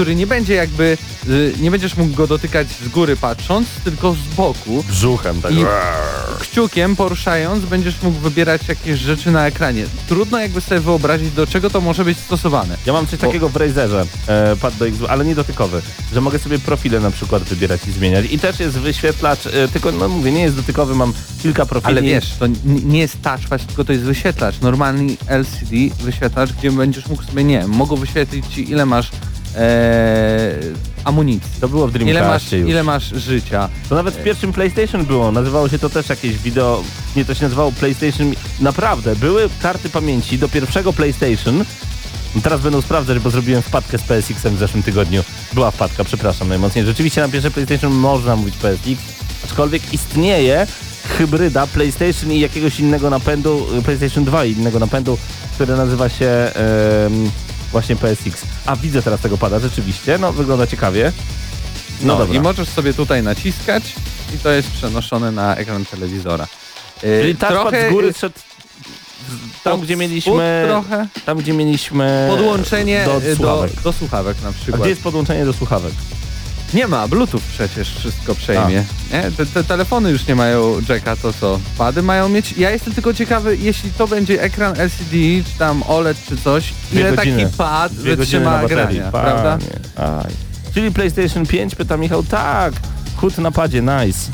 który nie będzie jakby, y, nie będziesz mógł go dotykać z góry patrząc, tylko z boku. Brzuchem tak. I kciukiem poruszając będziesz mógł wybierać jakieś rzeczy na ekranie. Trudno jakby sobie wyobrazić, do czego to może być stosowane. Ja mam coś takiego w Razerze, e, pad do Xbox, ale nie dotykowy, że mogę sobie profile na przykład wybierać i zmieniać. I też jest wyświetlacz, e, tylko no mówię, nie jest dotykowy, mam kilka profili. Ale wiesz, to nie jest touchpad, tylko to jest wyświetlacz. Normalny LCD wyświetlacz, gdzie będziesz mógł sobie, nie mogą wyświetlić ci ile masz e, amunicji. To było w Ile masz, Dreamcastie już. ile masz życia. To nawet w pierwszym PlayStation było, nazywało się to też jakieś wideo, nie to się nazywało PlayStation, naprawdę, były karty pamięci do pierwszego PlayStation, teraz będą sprawdzać, bo zrobiłem wpadkę z PSX-em w zeszłym tygodniu, była wpadka, przepraszam najmocniej, rzeczywiście na pierwsze PlayStation można mówić PSX, aczkolwiek istnieje hybryda PlayStation i jakiegoś innego napędu, PlayStation 2 i innego napędu, który nazywa się em, właśnie PSX. A widzę teraz tego pada, rzeczywiście, no wygląda ciekawie. No, No, dobra. i możesz sobie tutaj naciskać i to jest przenoszone na ekran telewizora. E, Czyli touchpad z góry szedł tam, gdzie mieliśmy... trochę Tam, gdzie mieliśmy... podłączenie do e, do, słuchawek. do słuchawek na A przykład. gdzie jest podłączenie do słuchawek? Nie ma, Bluetooth przecież wszystko przejmie. Nie? Te, te telefony już nie mają jacka, to co? Pady mają mieć. Ja jestem tylko ciekawy, jeśli to będzie ekran LCD, czy tam OLED, czy coś, Dwie ile godziny. taki pad Dwie wytrzyma grania, Panie, prawda? Aj. Czyli PlayStation 5, pyta Michał, tak, hut na padzie, nice.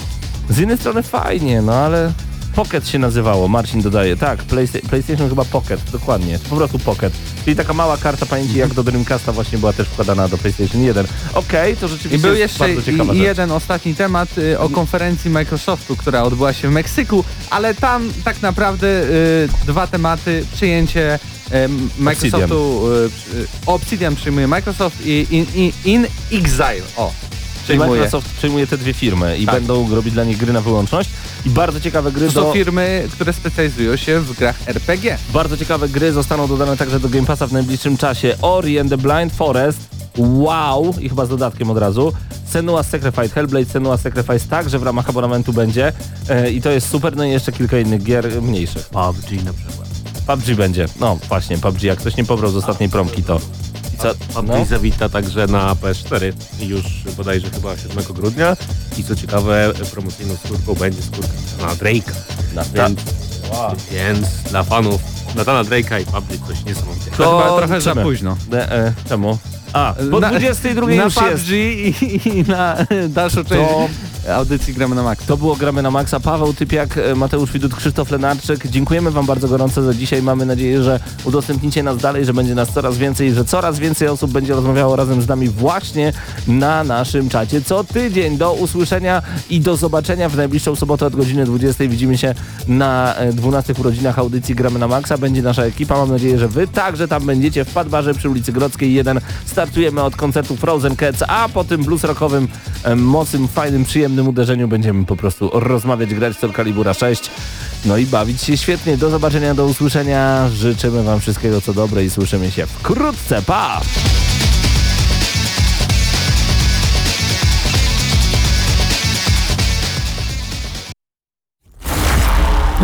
Z jednej strony fajnie, no ale Pocket się nazywało, Marcin dodaje, tak, Playsta- PlayStation chyba Pocket, dokładnie, po prostu Pocket. Czyli taka mała karta pamięci jak do Dreamcasta właśnie była też wkładana do PlayStation 1. Okej, to rzeczywiście I był jest jeszcze bardzo ciekawa i, rzecz. jeden ostatni temat y, o konferencji Microsoftu, która odbyła się w Meksyku, ale tam tak naprawdę y, dwa tematy, przyjęcie Microsoftu, y, y, Obsidian przyjmuje Microsoft i In, in, in Exile, o, Czyli przyjmuje. Microsoft przyjmuje te dwie firmy i Tak. będą robić dla nich gry na wyłączność. I bardzo ciekawe gry To są do... firmy, które specjalizują się w grach RPG. Bardzo ciekawe gry zostaną dodane także do Game Passa w najbliższym czasie. Ori and the Blind Forest, wow, i chyba z dodatkiem od razu. Senua's Sacrifice, Hellblade Senua's Sacrifice także w ramach abonamentu będzie e, i to jest super, no i jeszcze kilka innych gier mniejszych. PUBG na przykład. PUBG będzie, no właśnie PUBG, jak ktoś nie pobrał z ostatniej promki to... Co? PUBG No? zawita także na PS4 już bodajże chyba 7 grudnia i co ciekawe promocyjną skórką będzie skórka na Drake'a. Na, Więc Więc dla fanów Natana Drake'a i Public coś niesamowitego. To chyba To trochę za późno. E, e, czemu? A, po Na- 22 na już PUBG jest. I, i na dalszą część audycji gramy na max. To było Gramy na Maxa. Paweł Typiak, e, Mateusz Widut, Krzysztof Lenarczyk. Dziękujemy Wam bardzo gorąco za dzisiaj. Mamy nadzieję, że udostępnicie nas dalej, że będzie nas coraz więcej, że coraz więcej osób będzie rozmawiało razem z nami właśnie na naszym czacie. Co tydzień do usłyszenia i do zobaczenia w najbliższą sobotę od godziny 20. Widzimy się na e, 12 urodzinach audycji Gramy na Maxa. Będzie nasza ekipa. Mam nadzieję, że Wy także tam będziecie w Padbarze przy ulicy Grodzkiej 1. Startujemy od koncertu Frozen Cats, a po tym blues rockowym, em, mocnym, fajnym, przyjemnym uderzeniu będziemy po prostu rozmawiać, grać Soul Calibura 6. No i bawić się świetnie. Do zobaczenia, do usłyszenia. Życzymy Wam wszystkiego co dobre i słyszymy się wkrótce. Pa!